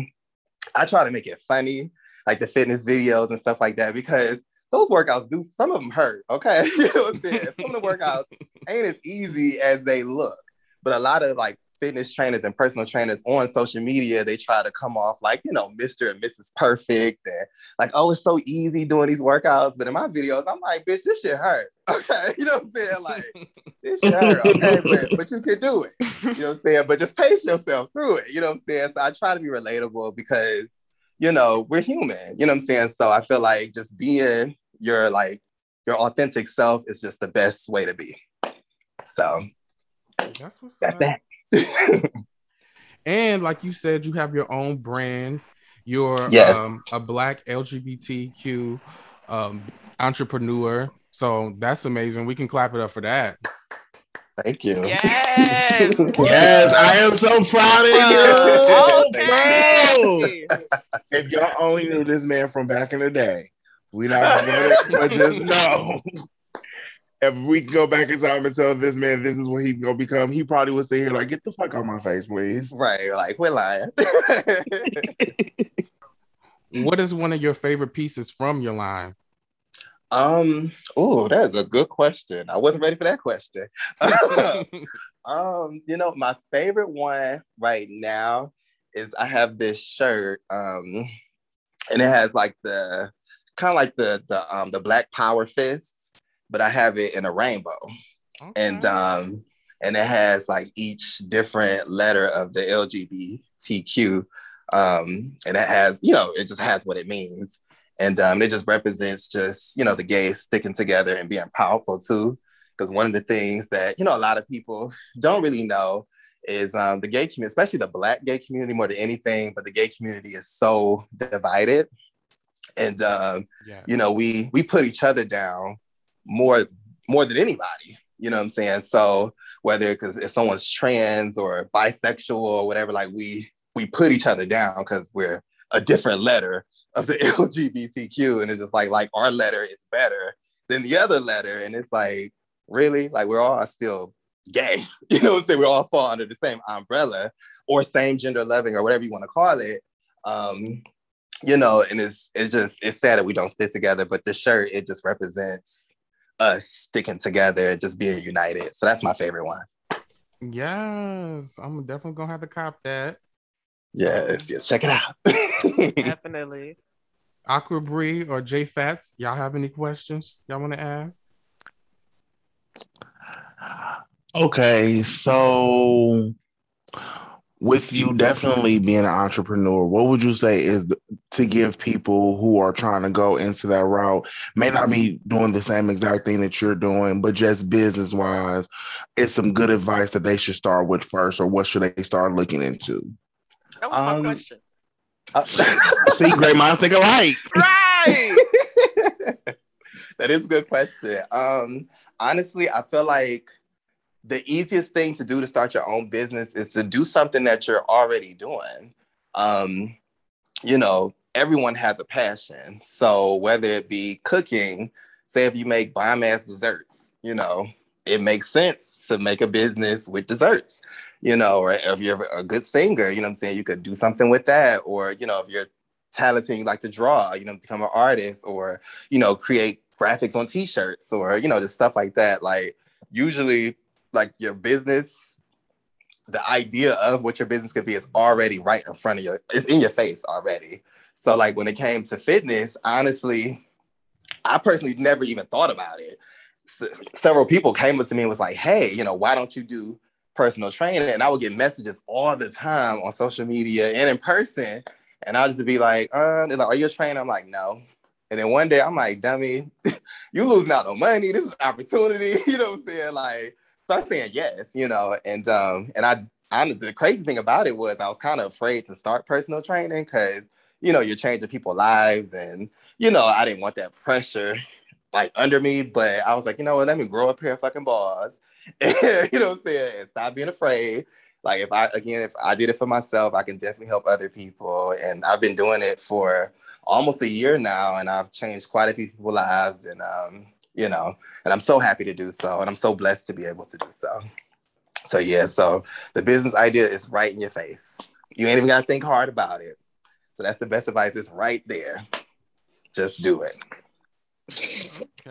I try to make it funny, like the fitness videos and stuff like that, because those workouts do some of them hurt. Okay, you know what I'm saying? Some of the workouts ain't as easy as they look, but a lot of like fitness trainers and personal trainers on social media, they try to come off like, you know, Mr. and Mrs. Perfect and like, oh, it's so easy doing these workouts. But in my videos, I'm like, bitch, this shit hurt. Okay. You know what I'm saying? Like, this shit hurt. Okay. but, but you can do it. You know what I'm saying? But just pace yourself through it. You know what I'm saying? So I try to be relatable because, you know, we're human. You know what I'm saying? So I feel like just being your like your authentic self is just the best way to be. So that's what's that's up. that. and like you said, you have your own brand. You're yes. um, a black LGBTQ um, entrepreneur. So that's amazing. We can clap it up for that. Thank you. Yes. yes, I am so proud of you. okay. if y'all only knew this man from back in the day, we not gonna just know if we go back in time and tell this man this is what he's gonna become, he probably would say here like, "Get the fuck out my face, please." Right, like we're lying. what is one of your favorite pieces from your line? Um, oh, that is a good question. I wasn't ready for that question. um, you know, my favorite one right now is I have this shirt, um, and it has like the kind of like the the um the black power fist but I have it in a rainbow. Okay. And um and it has like each different letter of the LGBTQ. Um, and it has, you know, it just has what it means. And um, it just represents just, you know, the gays sticking together and being powerful too. Because one of the things that, you know, a lot of people don't really know is um, the gay community, especially the black gay community more than anything, but the gay community is so divided. And um, yes. you know, we we put each other down more more than anybody. You know what I'm saying? So whether because if someone's trans or bisexual or whatever, like we we put each other down because we're a different letter of the LGBTQ, and it's just like like our letter is better than the other letter, and it's like really like we're all still gay. You know what I'm saying? We all fall under the same umbrella or same gender loving or whatever you want to call it. Um, you know, and it's it's just it's sad that we don't stick together, but the shirt it just represents us sticking together, just being united. So that's my favorite one. Yes, I'm definitely gonna have to cop that. Yes, yes, check it out. definitely. Aqua Bree or J Fats, y'all have any questions y'all want to ask? Okay, so with you definitely being an entrepreneur, what would you say is the, to give people who are trying to go into that route, may not be doing the same exact thing that you're doing, but just business wise, is some good advice that they should start with first, or what should they start looking into? That was um, my question. Uh, see, great minds think alike. Right. that is a good question. Um, honestly, I feel like the easiest thing to do to start your own business is to do something that you're already doing. Um, you know, everyone has a passion. So whether it be cooking, say if you make bomb ass desserts, you know, it makes sense to make a business with desserts, you know, or if you're a good singer, you know I'm saying, you could do something with that. Or, you know, if you're talented, you like to draw, you know, become an artist or, you know, create graphics on t-shirts or, you know, just stuff like that. Like usually like your business, the idea of what your business could be is already right in front of you. It's in your face already. So like when it came to fitness, honestly, I personally never even thought about it. S- several people came up to me and was like, "Hey, you know, why don't you do personal training?" And I would get messages all the time on social media and in person, and I'll just be like, uh, like, "Are you a trainer?" I'm like, "No." And then one day I'm like, dummy, you losing out on money. This is an opportunity. You know what I'm saying? Like, start saying yes, you know. And um, and I, I the crazy thing about it was I was kind of afraid to start personal training because you know you're changing people's lives, and you know I didn't want that pressure like under me. But I was like, you know what? Let me grow a pair of fucking balls. you know what I'm saying? And stop being afraid. Like if I again, if I did it for myself, I can definitely help other people. And I've been doing it for almost a year now, and I've changed quite a few people's lives. And um, you know, and I'm so happy to do so, and I'm so blessed to be able to do so. So yeah, so the business idea is right in your face. You ain't even gotta think hard about it. So that's the best advice. It's right there. Just do it.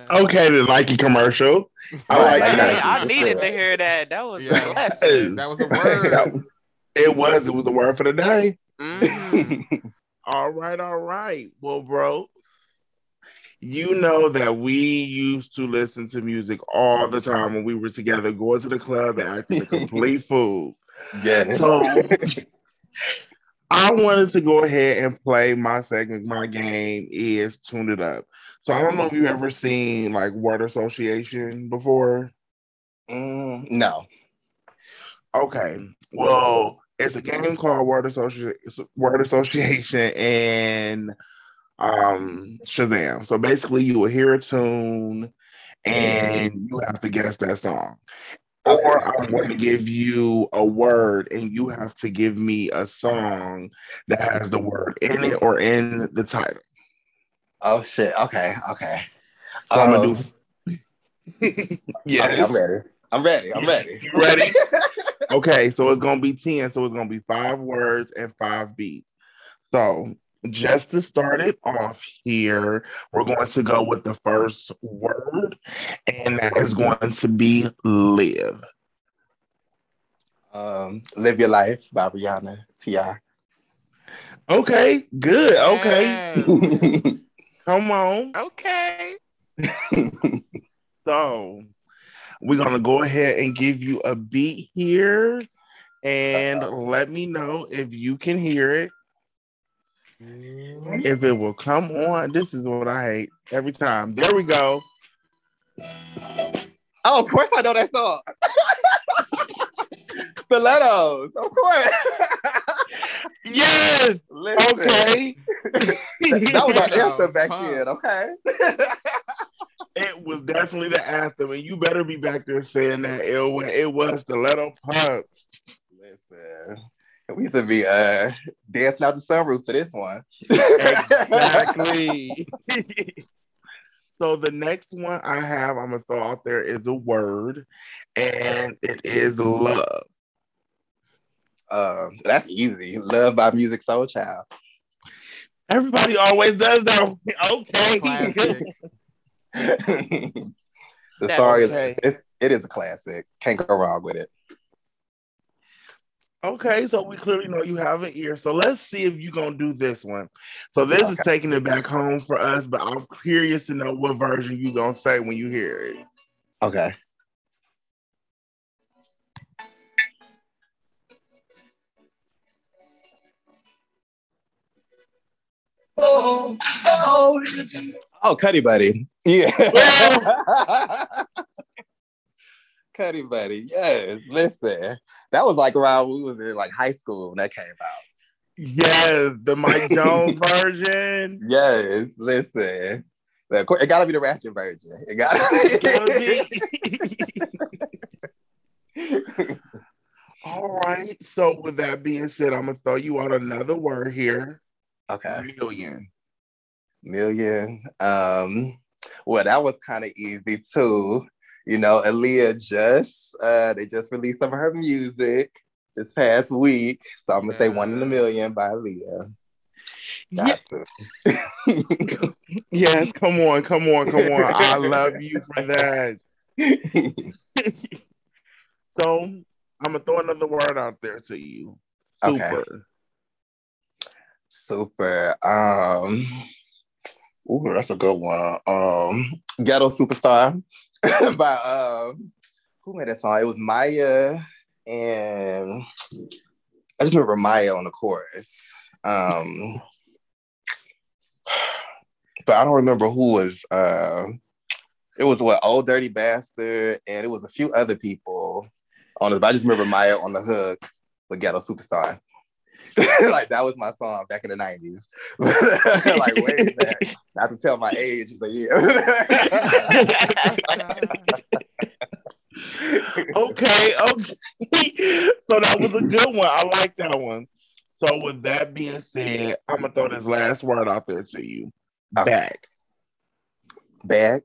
Okay, the Nike commercial. I like Hey, Nike. I needed to hear that. That was Yeah. a lesson. That was a word. It was. It was the word for the day. Mhm. All right, all right. Well, bro, you know that we used to listen to music all the time when we were together, going to the club and acting a complete fool. yes. So I wanted to go ahead and play my segment. My game is Tune It Up. So I don't know if you've ever seen like word association before. Mm, no. Okay. Well, it's a game called Word Association Word Association and um Shazam. So basically you will hear a tune and you have to guess that song. Or I'm going to give you a word and you have to give me a song that has the word in it or in the title. Oh shit. Okay. Okay. So I'm Um, gonna do yes. okay, I'm ready. I'm ready. I'm ready. You ready? Okay, so it's gonna be 10, so it's gonna be five words and five beats. So just to start it off here, we're going to go with the first word, and that is going to be live. um, Live Your Life by Rihanna T.I. Okay, good. Okay, Dang. come on. Okay. So we're gonna go ahead and give you a beat here, and let me know if you can hear it. Mm-hmm. If it will come on, this is what I hate every time. There we go. Oh, of course I know that song. Stilettos, of course. Yes. Listen, Okay. that was our anthem back pumps. then. Okay. it was definitely the anthem, and you better be back there saying that it was, it was stiletto pumps. Listen, we used to be uh dancing out the sunroof to this one. Exactly. so the next one I have, I'm gonna throw out there is a word, and it is love. um, that's easy. Love by Musiq Soulchild. Everybody always does that. Okay. The That's song okay. is it's, it is a classic. Can't go wrong with it. Okay, so we clearly know you have an ear. So let's see if you're gonna do this one. So this is taking it back home for us, but I'm curious to know what version you gonna say when you hear it. Okay. Oh, oh, oh. oh Cuddy Buddy. Yeah. Cuddy Buddy. Yes. Listen, that was like around we was in like high school when that came out. Yes, the Mike Jones version. Yes. Listen. It gotta be the ratchet version. It gotta be. All right. So with that being said, I'm gonna throw you out another word here. okay. Million. Million. Um, well, that was kind of easy too. You know, Aaliyah just uh they just released some of her music this past week. So I'm gonna say one in a million by Aaliyah. Yeah, Got to. yes, come on, come on, come on. I love you for that. So I'm gonna throw another word out there to you. Okay. Super. Super. Um Ooh, that's a good one. Um Ghetto Superstar by um who made that song? It was Mya and I just remember Mya on the chorus. Um but I don't remember who was. Uh, it was what Ol' Dirty Bastard, and it was a few other people on it. But I just remember Mya on the hook with Ghetto Superstar. like that was my song back in the nineties. like way back. Not to tell my age, but yeah. okay, okay. so that was a good one. I like that one. So with that being said, I'm gonna throw this last word out there to you. Okay. Back. Back.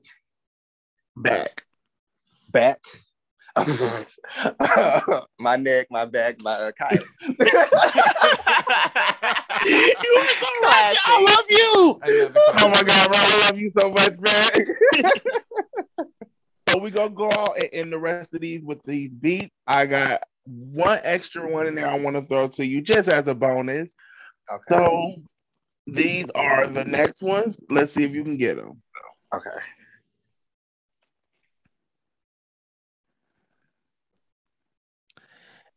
Back. Back. my neck, my back, my uh, kite. you are so right. I love you. Oh my god, bro, I love you so much, man. so we gonna go out and end the rest of these with these beats. I got one extra one in there I want to throw to you just as a bonus. Okay. So these are the next ones. Let's see if you can get them. Okay.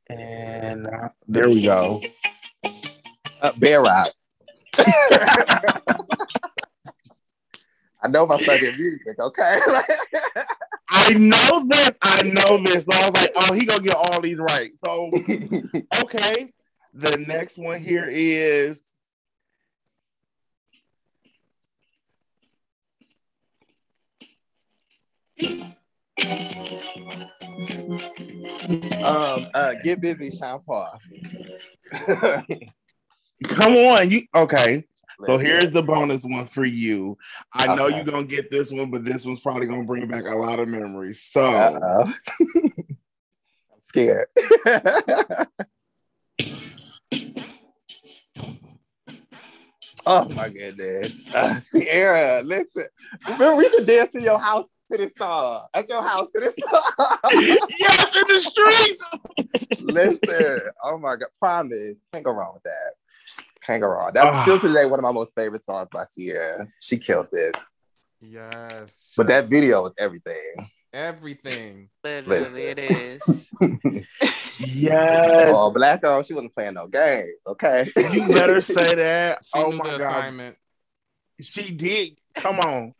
And uh, there we go. Uh, Bedrock. I know my fucking music, okay? I know this. I know this. So I was like, oh, he gonna get all these right. So okay. The next one here is um, uh, get busy, Sean Paul. come on, you okay. So here's the bonus one for you. I know Okay. you're gonna get this one, but this one's probably gonna bring back a lot of memories. So I'm scared. oh my goodness. Uh, Ciara, listen. Remember we used to dance in your house to this song. At your house to this song. yes, in the street. listen. Oh my god. Promise. Can't go wrong with that. Can't go wrong. That's Ah. still today one of my most favorite songs by Ciara. She killed it. Yes. But that video was everything. everything. Literally, it is. Yes. Oh, black girl, she wasn't playing no games. Okay. You better say that. She oh knew my the god. assignment. She did. Come on.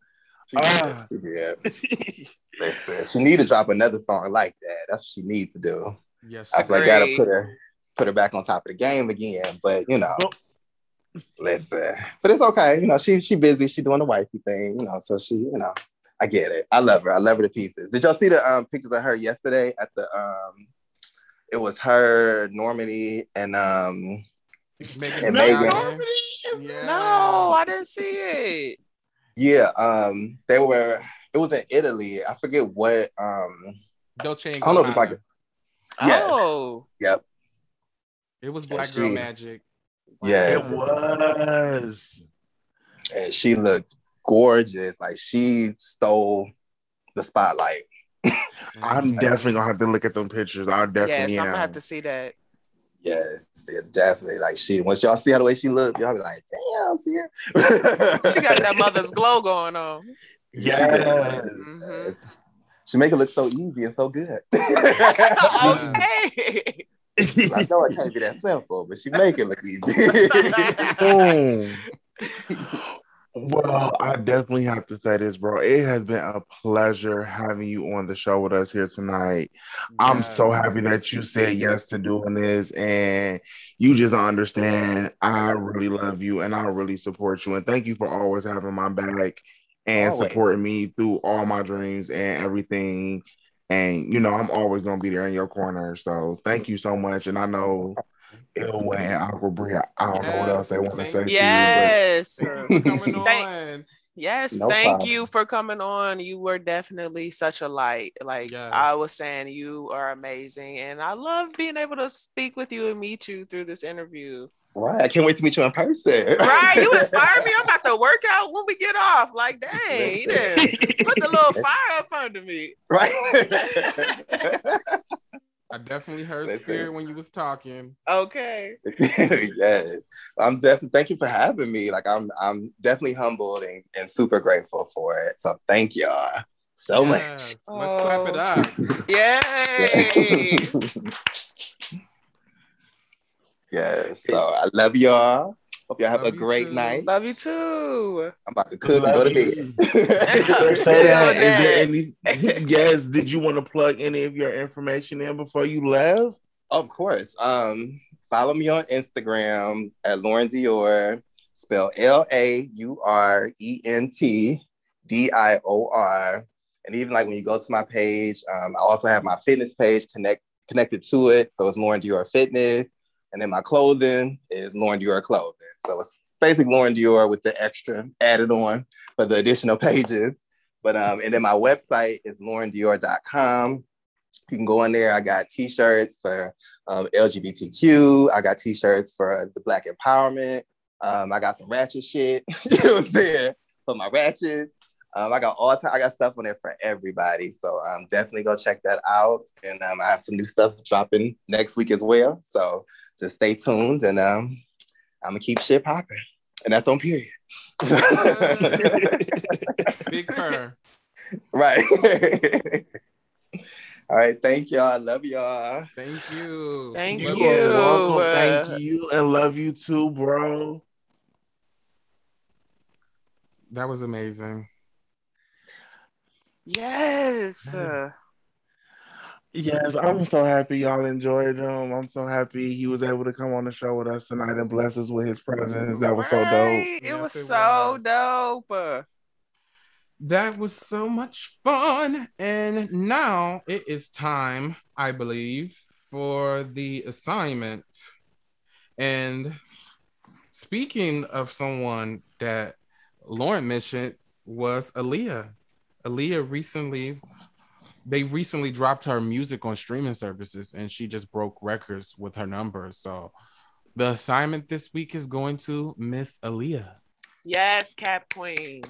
She did. Ah. She. Listen, she need to drop another song like that. That's what she needs to do. Yes. I feel like gotta put her put her back on top of the game again. But you know, Well- listen. But it's okay. You know, she she busy. She doing the wifey thing. You know, so she you know, I get it. I love her. I love her to pieces. Did y'all see the um pictures of her yesterday at the um? It was her, Normani, and um. Megan And Thee Megan. Yeah. no, I didn't see it. Yeah, um, they were. It was in Italy. I forget what. Um, Dolce and I don't know if it's like. Gabbana. A, yeah. Oh, Yep. It was Yeah, Black Girl Magic. Yes. It was. and she looked gorgeous. Like she stole the spotlight. I'm definitely gonna have to look at them pictures. I yes, definitely I'm am. gonna have to see that. Yes, yeah, definitely. Like she, once y'all see how the way she looked, y'all be like, "Damn, see her." She got that mother's glow going on. Yes. Mhm. Yes. She make it look so easy and so good. okay. I know it can't be that simple, but she make it look easy. Well, I definitely have to say this, bro. It has been a pleasure having you on the show with us here tonight. I'm so happy that you said yes to doing this, and you just understand. I really love you, and I really support you, and thank you for always having my back and Always. supporting me through all my dreams and everything. And you know, I'm always gonna be there in your corner. So thank you so much. And I know Ilway and Aqua Bree, I don't know what else they Yes, want to thank say to you. Yes. Coming Thank- on. Yes, No thank problem. you for coming on. You were definitely such a light. Like I was saying, you are amazing. And I love being able to speak with you and meet you through this interview. right. I can't wait to meet you in person. Right. You inspire me. I'm about to work out when we get off. Like, dang, you put the little fire up under me. right. I definitely heard Listen. spirit when you was talking. Okay. yes. I'm definitely thank you for having me. Like I'm I'm definitely humbled and, and super grateful for it. So thank y'all so much. Yes. Let's clap it oh. Yay. up. yes. So I love y'all. Hope y'all have Love a great too. night. Love you too. I'm about to cook and go to bed. you. Say that. Feel Is there any? Yes. Did you want to plug any of your information in before you left? Of course. Um, follow me on Instagram at Laurent Dior, spell L A U R E N T D I O R. And even like when you go to my page, um, I also have my fitness page connect connected to it. So it's Laurent Dior Fitness. And then my clothing is Laurent Dior Clothing. So it's basically Laurent Dior with the extra added on for the additional pages. But um, and then my website is laurendior.com. You can go in there. I got t-shirts for um, LGBTQ. I got t-shirts for the Black empowerment. Um, I got some ratchet shit. you know what I'm saying? For my ratchet. Um, I got all. I got stuff on there for everybody. So um, definitely go check that out. And um, I have some new stuff dropping next week as well. So just stay tuned, and um, I'm gonna keep shit popping. And that's on period. Big purr. right. all right. Thank y'all. I love y'all. Thank you. Thank You you. welcome. Uh, Thank you, and love you too, bro. That was amazing. Yes. Uh, Yes, I'm so happy y'all enjoyed him. I'm so happy he was able to come on the show with us tonight and bless us with his presence. That was so dope. It Yes, was it so was. dope. That was so much fun. And now it is time, I believe, for the assignment. And speaking of someone that Laurent mentioned was Aaliyah. Aaliyah recently, they recently dropped her music on streaming services and she just broke records with her numbers. So the assignment this week is going to Miss Aaliyah. Yes, Cap Queen.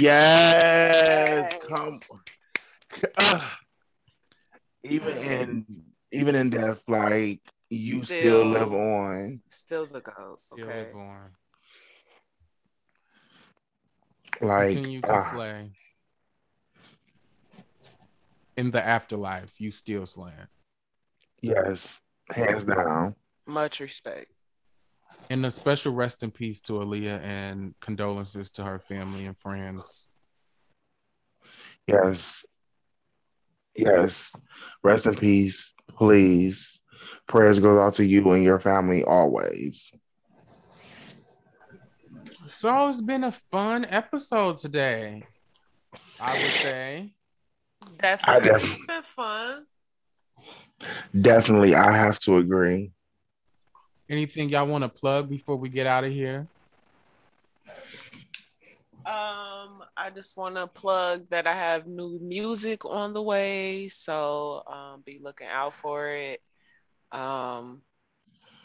Yes, Yes. come. Even in even in death, like you still, Still. live on. Still the goat. You'll Okay. live on. Like Continue to ah, slay. In the afterlife, you still slaying. yes, hands down. Much respect. And a special rest in peace to Aaliyah and condolences to her family and friends. Yes, yes. Rest in peace, please. Prayers goes out to you and your family always. So it's been a fun episode today. I would say. Definitely. def- It's been fun. Definitely, I have to agree. Anything y'all want to plug before we get out of here? Um, I just want to plug that I have new music on the way, so um, be looking out for it. Um,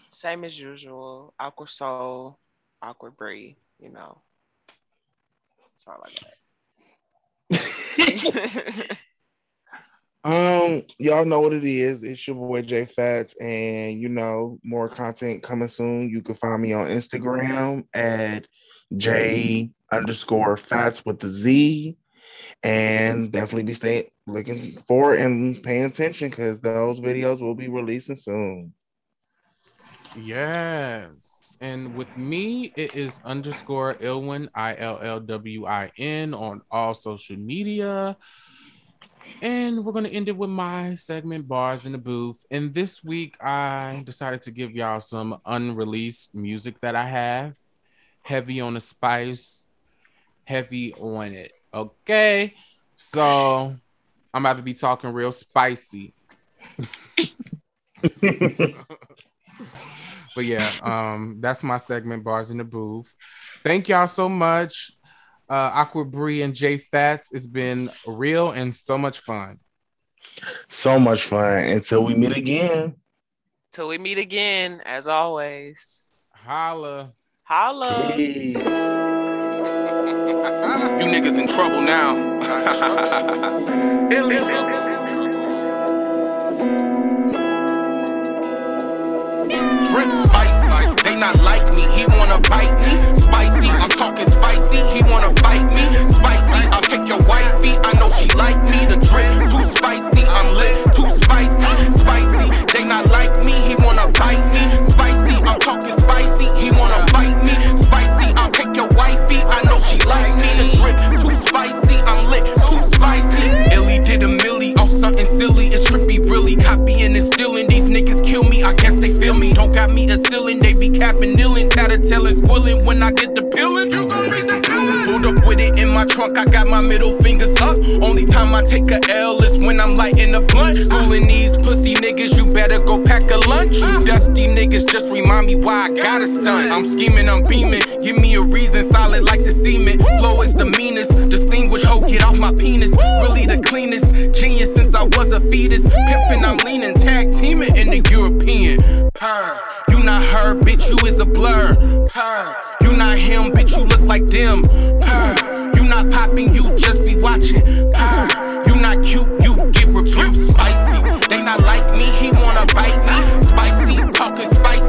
same as usual, awkward soul, Aqua Bree. You know, that's all I got. Um, y'all know what it is. It's your boy J Fats, and you know, more content coming soon. You can find me on Instagram at J underscore Fats with the Z, and definitely be staying looking for and paying attention because those videos will be releasing soon. Yes. And with me, it is underscore Ilwin, I L L W I N, on all social media. And we're going to end it with my segment, Bars in the Booth. And this week, I decided to give y'all some unreleased music that I have. Heavy on the spice, heavy on it. Okay. So I'm about to be talking real spicy. But yeah, um, that's my segment, Bars in the Booth. Thank y'all so much. Uh, Aqua Bree and J Fats. It's been real and so much fun. so much fun. Until we meet again. Till we meet again, as always. Holla. Holla. Peace. You niggas in trouble now. Drip spicy, they not like me. He wanna bite me. Spicy, he wanna fight me. Spicy, I'll take your wifey. I know she like me. The drip too spicy, I'm lit. Too spicy, spicy. They not like me, he wanna bite me. Spicy, I'm talking spicy, he wanna bite me. Spicy, I'll take your wifey. I know she like me. The drip too spicy, I'm lit. Too spicy. Illy did a millie off something silly. It's trippy, really copying and stealing. These niggas kill me. I guess they feel me. Don't got me a ceiling kneeling, tattletelling, squilling when I get the peeling. You gon' be the villain. Pulled up with it in my trunk, I got my middle fingers up. Only time I take a L is when I'm lighting a blunt. Schooling these pussy niggas, you better go pack a lunch. You dusty niggas just remind me why I got a stunt. I'm scheming, I'm beaming. Give me a reason, solid like the cement. Flow is the meanest. Distinguished hoe, get off my penis. Really the cleanest. Genius since I was a fetus. Pimpin', I'm leaning, tag teaming in the European. Purr. You not her, bitch, you is a blur. Purr. You not him, bitch, you look like them. Purr. You not popping, you just be watching. Purr. You not cute, you get rebuked. Spicy. They not like me, he wanna bite me. Spicy, talking spicy,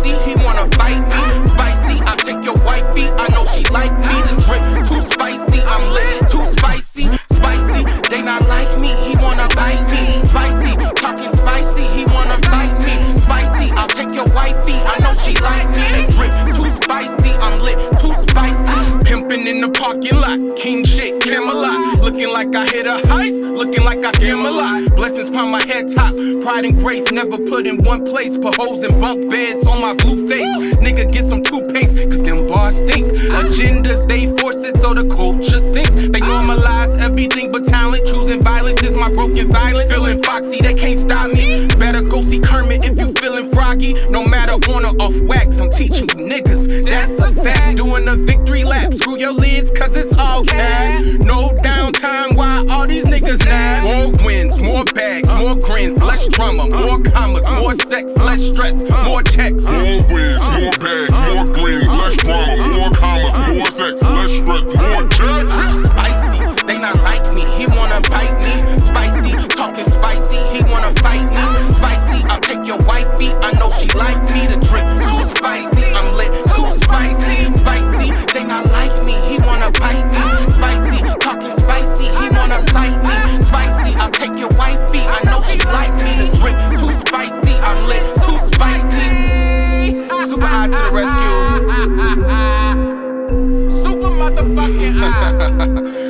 one place. Put hoes and bunk beds on my blue face. Nigga, get some toothpaste, cause them bars stink. Agendas, they force it so the culture stinks. They normalize everything but talent. Choosing violence is my broken silence. Feeling foxy, they can't stop me. Better go see Kermit if you feeling froggy. No matter on or off wax, I'm teaching you niggas. That's a fact. Doing a victory lap. Screw your lids, cause it's all cash. No downtime, why all these niggas now? More wins, more bags, more grins, less drama, more commas, more sex, less stress, more checks. More wins, more bags, more green, less drama, more commas, more sex, less stress, more checks. Spicy, they not like me, he wanna bite me. Spicy, talking spicy, he wanna fight me. Spicy, I'll take your wifey, I know she like me. The drink too spicy,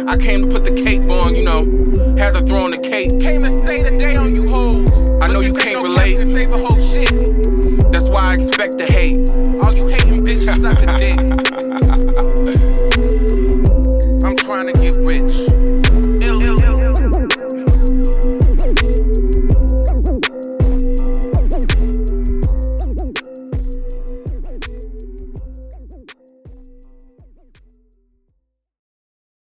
I came to put the cape on, you know. Has to throw on the cape. Came to say the day on you hoes. I know you can't no relate. Save a whole shit. That's why I expect the hate. All you hating bitches suck a dick. I'm trying to get rich.